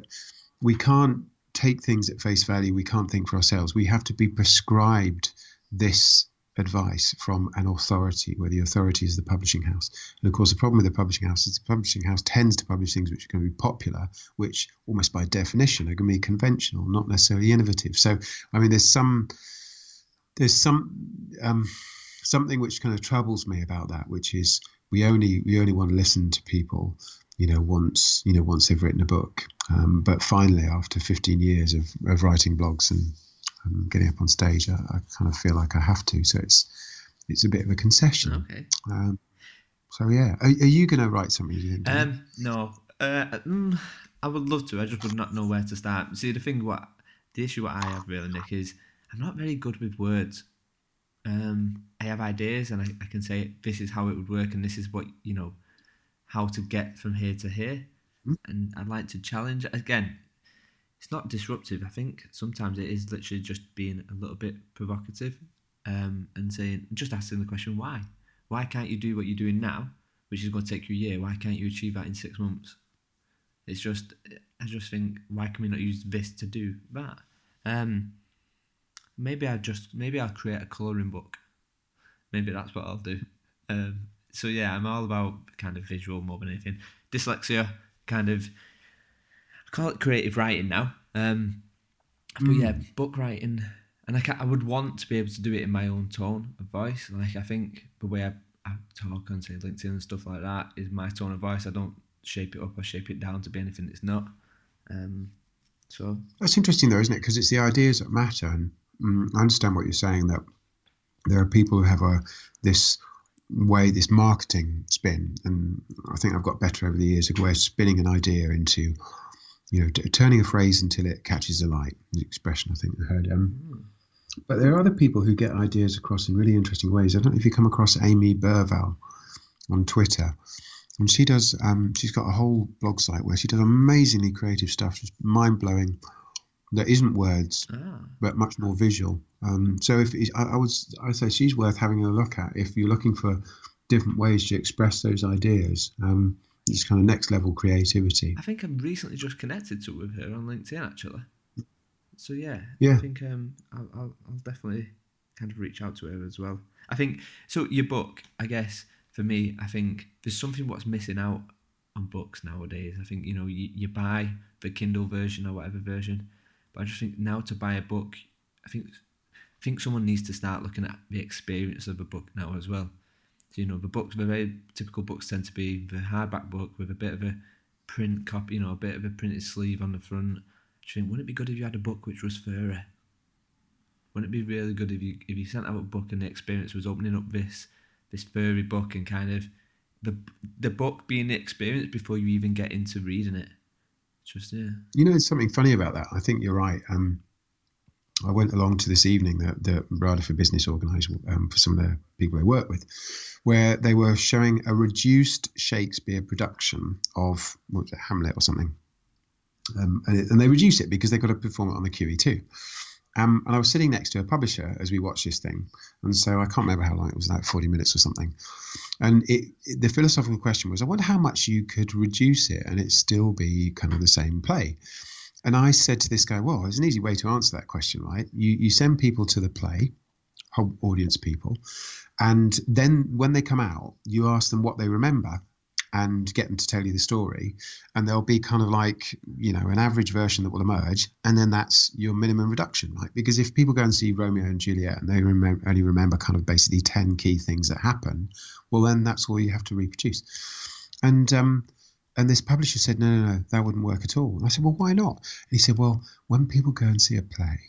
we can't take things at face value. We can't think for ourselves. We have to be prescribed this advice from an authority, where the authority is the publishing house. And of course, the problem with the publishing house is the publishing house tends to publish things which are going to be popular, which almost by definition are going to be conventional, not necessarily innovative. So, I mean, there's some there's some um, something which kind of troubles me about that, which is we only we only want to listen to people you know once you know once they've written a book um, but finally after 15 years of, of writing blogs and um, getting up on stage, I, I, kind of feel like I have to. So it's it's a bit of a concession. Okay. Um, so yeah, are, are you going to write something? You think, um, no, uh, mm, I would love to. I just would not know where to start. See, the thing, what the issue what I have really, Nick, is I'm not very good with words. Um, I have ideas, and I, I can say this is how it would work, and this is what you know, how to get from here to here. Mm-hmm. And I'd like to challenge again it's not disruptive. I think sometimes it is literally just being a little bit provocative um, and saying, just asking the question, why? Why can't you do what you're doing now, which is going to take you a year? Why can't you achieve that in six months? It's just, I just think, why can we not use this to do that? Um, maybe I just, maybe I'll create a colouring book. Maybe that's what I'll do. Um, so yeah, I'm all about kind of visual more than anything. Dyslexia, kind of call it creative writing now. Um, but yeah, hmm. book writing, and I, I would want to be able to do it in my own tone of voice. Like I think the way I, I talk on say LinkedIn and stuff like that is my tone of voice. I don't shape it up or shape it down to be anything that's not. Um, so that's interesting, though, isn't it? Because it's the ideas that matter, and um, I understand what you're saying. That there are people who have a this way, this marketing spin, and I think I've got better over the years of where spinning an idea into you know, t- turning a phrase until it catches the light. The expression I think I heard. Um, mm. But there are other people who get ideas across in really interesting ways. I don't know if you come across Amy Burvall on Twitter, and she does. Um, she's got a whole blog site where she does amazingly creative stuff, just mind blowing. That isn't words, ah. but much more visual. Um, so if I, I would, I say she's worth having a look at if you're looking for different ways to express those ideas. Um, it's kind of next level creativity. I think I'm recently just connected to with her on LinkedIn actually. So yeah, yeah. I think um, I'll, I'll, I'll definitely kind of reach out to her as well. I think so. Your book, I guess, for me, I think there's something what's missing out on books nowadays. I think you know you, you buy the Kindle version or whatever version, but I just think now to buy a book, I think I think someone needs to start looking at the experience of a book now as well. You know, the books, the very typical books tend to be the hardback book with a bit of a print copy, you know, a bit of a printed sleeve on the front. I think, wouldn't it be good if you had a book which was furry? Wouldn't it be really good if you if you sent out a book and the experience was opening up this this furry book and kind of the the book being the experience before you even get into reading it? Just yeah. You know, there's something funny about that. I think you're right. Um, I went along to this evening that the RADA for Business organised um, for some of the people they work with, where they were showing a reduced Shakespeare production of it, Hamlet or something, um, and, it, and, they reduce it because they've got to perform it on the QE2. Um, and I was sitting next to a publisher as we watched this thing, and so I can't remember how long it was, like 40 minutes or something. And it, the philosophical question was, I wonder how much you could reduce it and it still be kind of the same play. And I said to this guy, well, there's an easy way to answer that question, right? You, you send people to the play, audience people, and then when they come out, you ask them what they remember and get them to tell you the story. And there'll be kind of like, you know, an average version that will emerge. And then that's your minimum reduction, right? Because if people go and see Romeo and Juliet and they only remember kind of basically 10 key things that happen, well, then that's all you have to reproduce. And, um, and this publisher said, no, no, no, that wouldn't work at all. And I said, well, why not? And he said, well, when people go and see a play,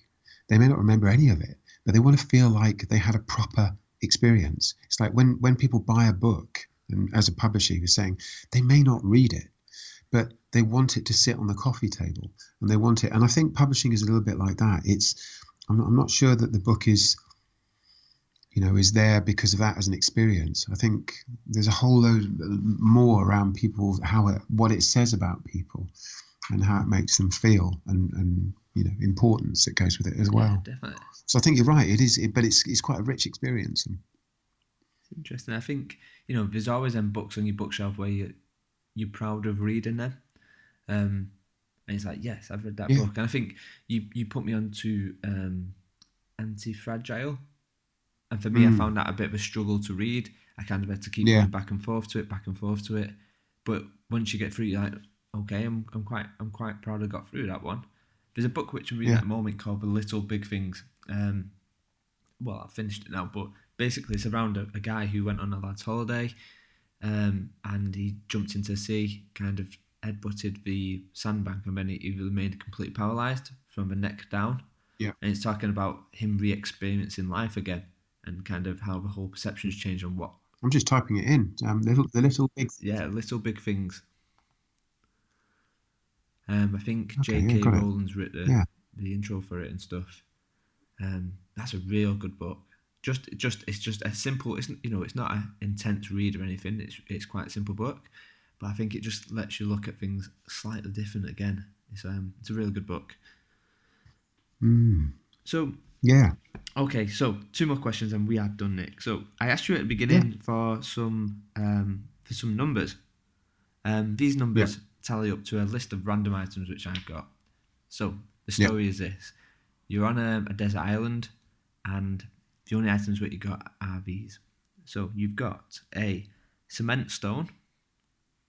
they may not remember any of it, but they want to feel like they had a proper experience. It's like when, when people buy a book, and as a publisher, he was saying, they may not read it, but they want it to sit on the coffee table and they want it. And I think publishing is a little bit like that. It's, I'm not, I'm not sure that the book is you know, is there because of that as an experience. I think there's a whole load more around people, how it, what it says about people, and how it makes them feel, and and you know, importance that goes with it as well. Yeah, definitely. So I think you're right. It is, it, but it's it's quite a rich experience. It's interesting. I think you know, there's always them books on your bookshelf where you you're proud of reading them. Um, and it's like, yes, I've read that yeah. book. And I think you you put me onto um, Anti Fragile and for me, mm. I found that a bit of a struggle to read. I kind of had to keep yeah. going back and forth to it, back and forth to it. But once you get through, you're like, okay, I'm, I'm quite I'm quite proud I got through that one. There's a book which I'm reading yeah. at the moment called The Little Big Things. Um, well, I finished it now, but basically it's around a, a guy who went on a lad's holiday, um, and he jumped into the sea, kind of headbutted the sandbank, and then he, he remained completely paralysed from the neck down. Yeah, and it's talking about him re-experiencing life again and kind of how the whole perception has changed on what. I'm just typing it in. Um, little, the little big. Yeah, little big things. Um, I think okay, J.K. Yeah, Rowling's written the, yeah. the intro for it and stuff. Um, that's a real good book. Just, just it's just a simple. It's you know, it's not an intense read or anything. It's it's quite a simple book, but I think it just lets you look at things slightly different again. It's um, it's a really good book. Mm. So yeah. Okay, so two more questions and we are done, Nick. So I asked you at the beginning yeah. for some um, for some numbers. Um, these numbers yeah. tally up to a list of random items which I've got. So the story yeah. is this: you're on a, a, desert island, and the only items that you got are these. So you've got a cement stone,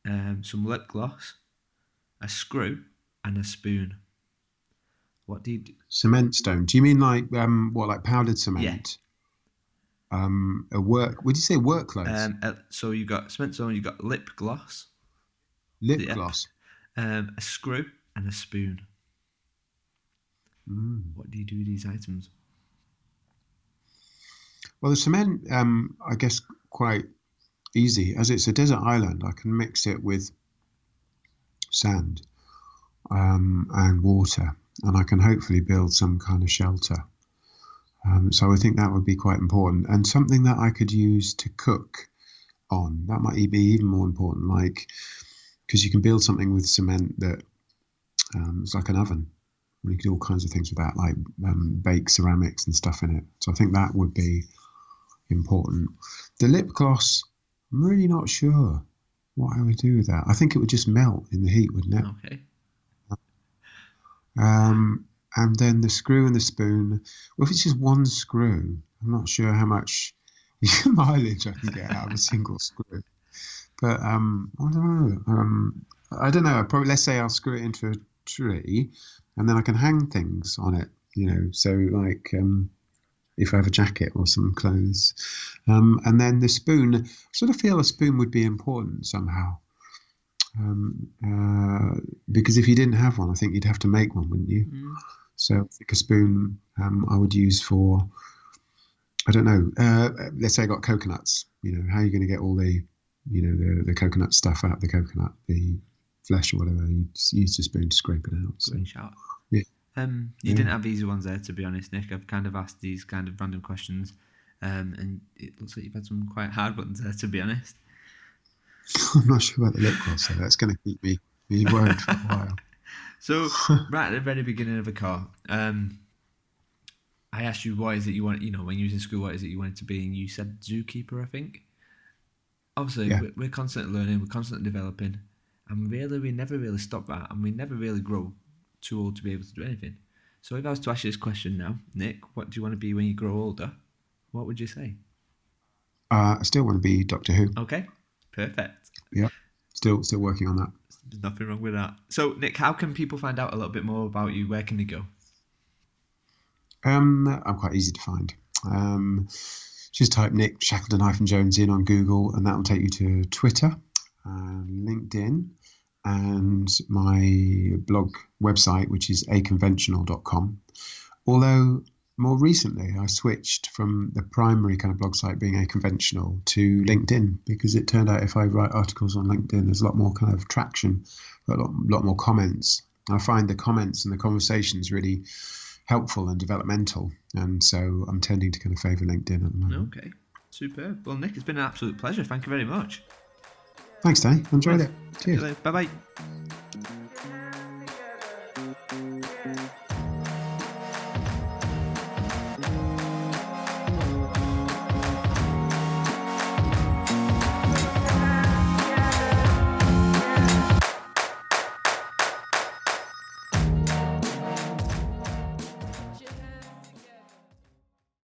um, some lip gloss, a screw, and a spoon. What do you do? Cement stone. Do you mean like um what like powdered cement? Yeah. Um, a work. Would you say work clothes? Um, uh, so you got cement stone. You got lip gloss. Lip gloss. Um, a screw and a spoon. Mm. What do you do with these items? Well, the cement, um, I guess, quite easy as it's a desert island. I can mix it with sand um, and water and I can hopefully build some kind of shelter. Um, so I think that would be quite important, and something that I could use to cook on. That might be even more important, like because you can build something with cement that um, it's like an oven. You can do all kinds of things with that, like um, bake ceramics and stuff in it. So I think that would be important. The lip gloss, I'm really not sure what I would do with that. I think it would just melt in the heat, wouldn't it? Okay. Um, and then the screw and the spoon. Well, if it's just one screw, I'm not sure how much mileage I can get out of a single screw. But um, I don't know. Um, I don't know. Probably let's say I'll screw it into a tree, and then I can hang things on it. You know, so like um, if I have a jacket or some clothes, um, and then the spoon. I sort of feel a spoon would be important somehow. Um, uh, because if you didn't have one, I think you'd have to make one, wouldn't you? Mm. So, a spoon, um, I would use for, I don't know, uh, let's say I got coconuts. You know, how are you going to get all the, you know, the, the coconut stuff out of the coconut, the flesh or whatever? You use a spoon to scrape it out. So, shout. Yeah. Um, you yeah. didn't have easy ones there, to be honest, Nick. I've kind of asked these kind of random questions, um, and it looks like you've had some quite hard ones there, to be honest. I'm not sure about the lip gloss, so that's going to keep me, me worried for a while. So, right at the very beginning of the car, um, I asked you why is it you want, you know, when you was in school, what is it you wanted to be, and you said zookeeper, I think. Obviously, yeah. we're, we're constantly learning, we're constantly developing, and really, we never really stop that, and we never really grow too old to be able to do anything. So, if I was to ask you this question now, Nick, what do you want to be when you grow older? What would you say? Uh, I still want to be Doctor Who. Okay, perfect. Yeah, still still working on that. There's nothing wrong with that. So, Nick, how can people find out a little bit more about you? Where can they go? Um, I'm quite easy to find. Um, just type Nick Shackleton Jones in on Google, and that will take you to Twitter, and LinkedIn, and my blog website, which is aconventional.com. Although more recently, I switched from the primary kind of blog site being a conventional to LinkedIn because it turned out if I write articles on LinkedIn, there's a lot more kind of traction, a lot, lot more comments. I find the comments and the conversations really helpful and developmental, and so I'm tending to kind of favour LinkedIn at the moment. Okay, superb. Well, Nick, it's been an absolute pleasure. Thank you very much. Thanks, Danny. Enjoyed it. Cheers. Bye bye.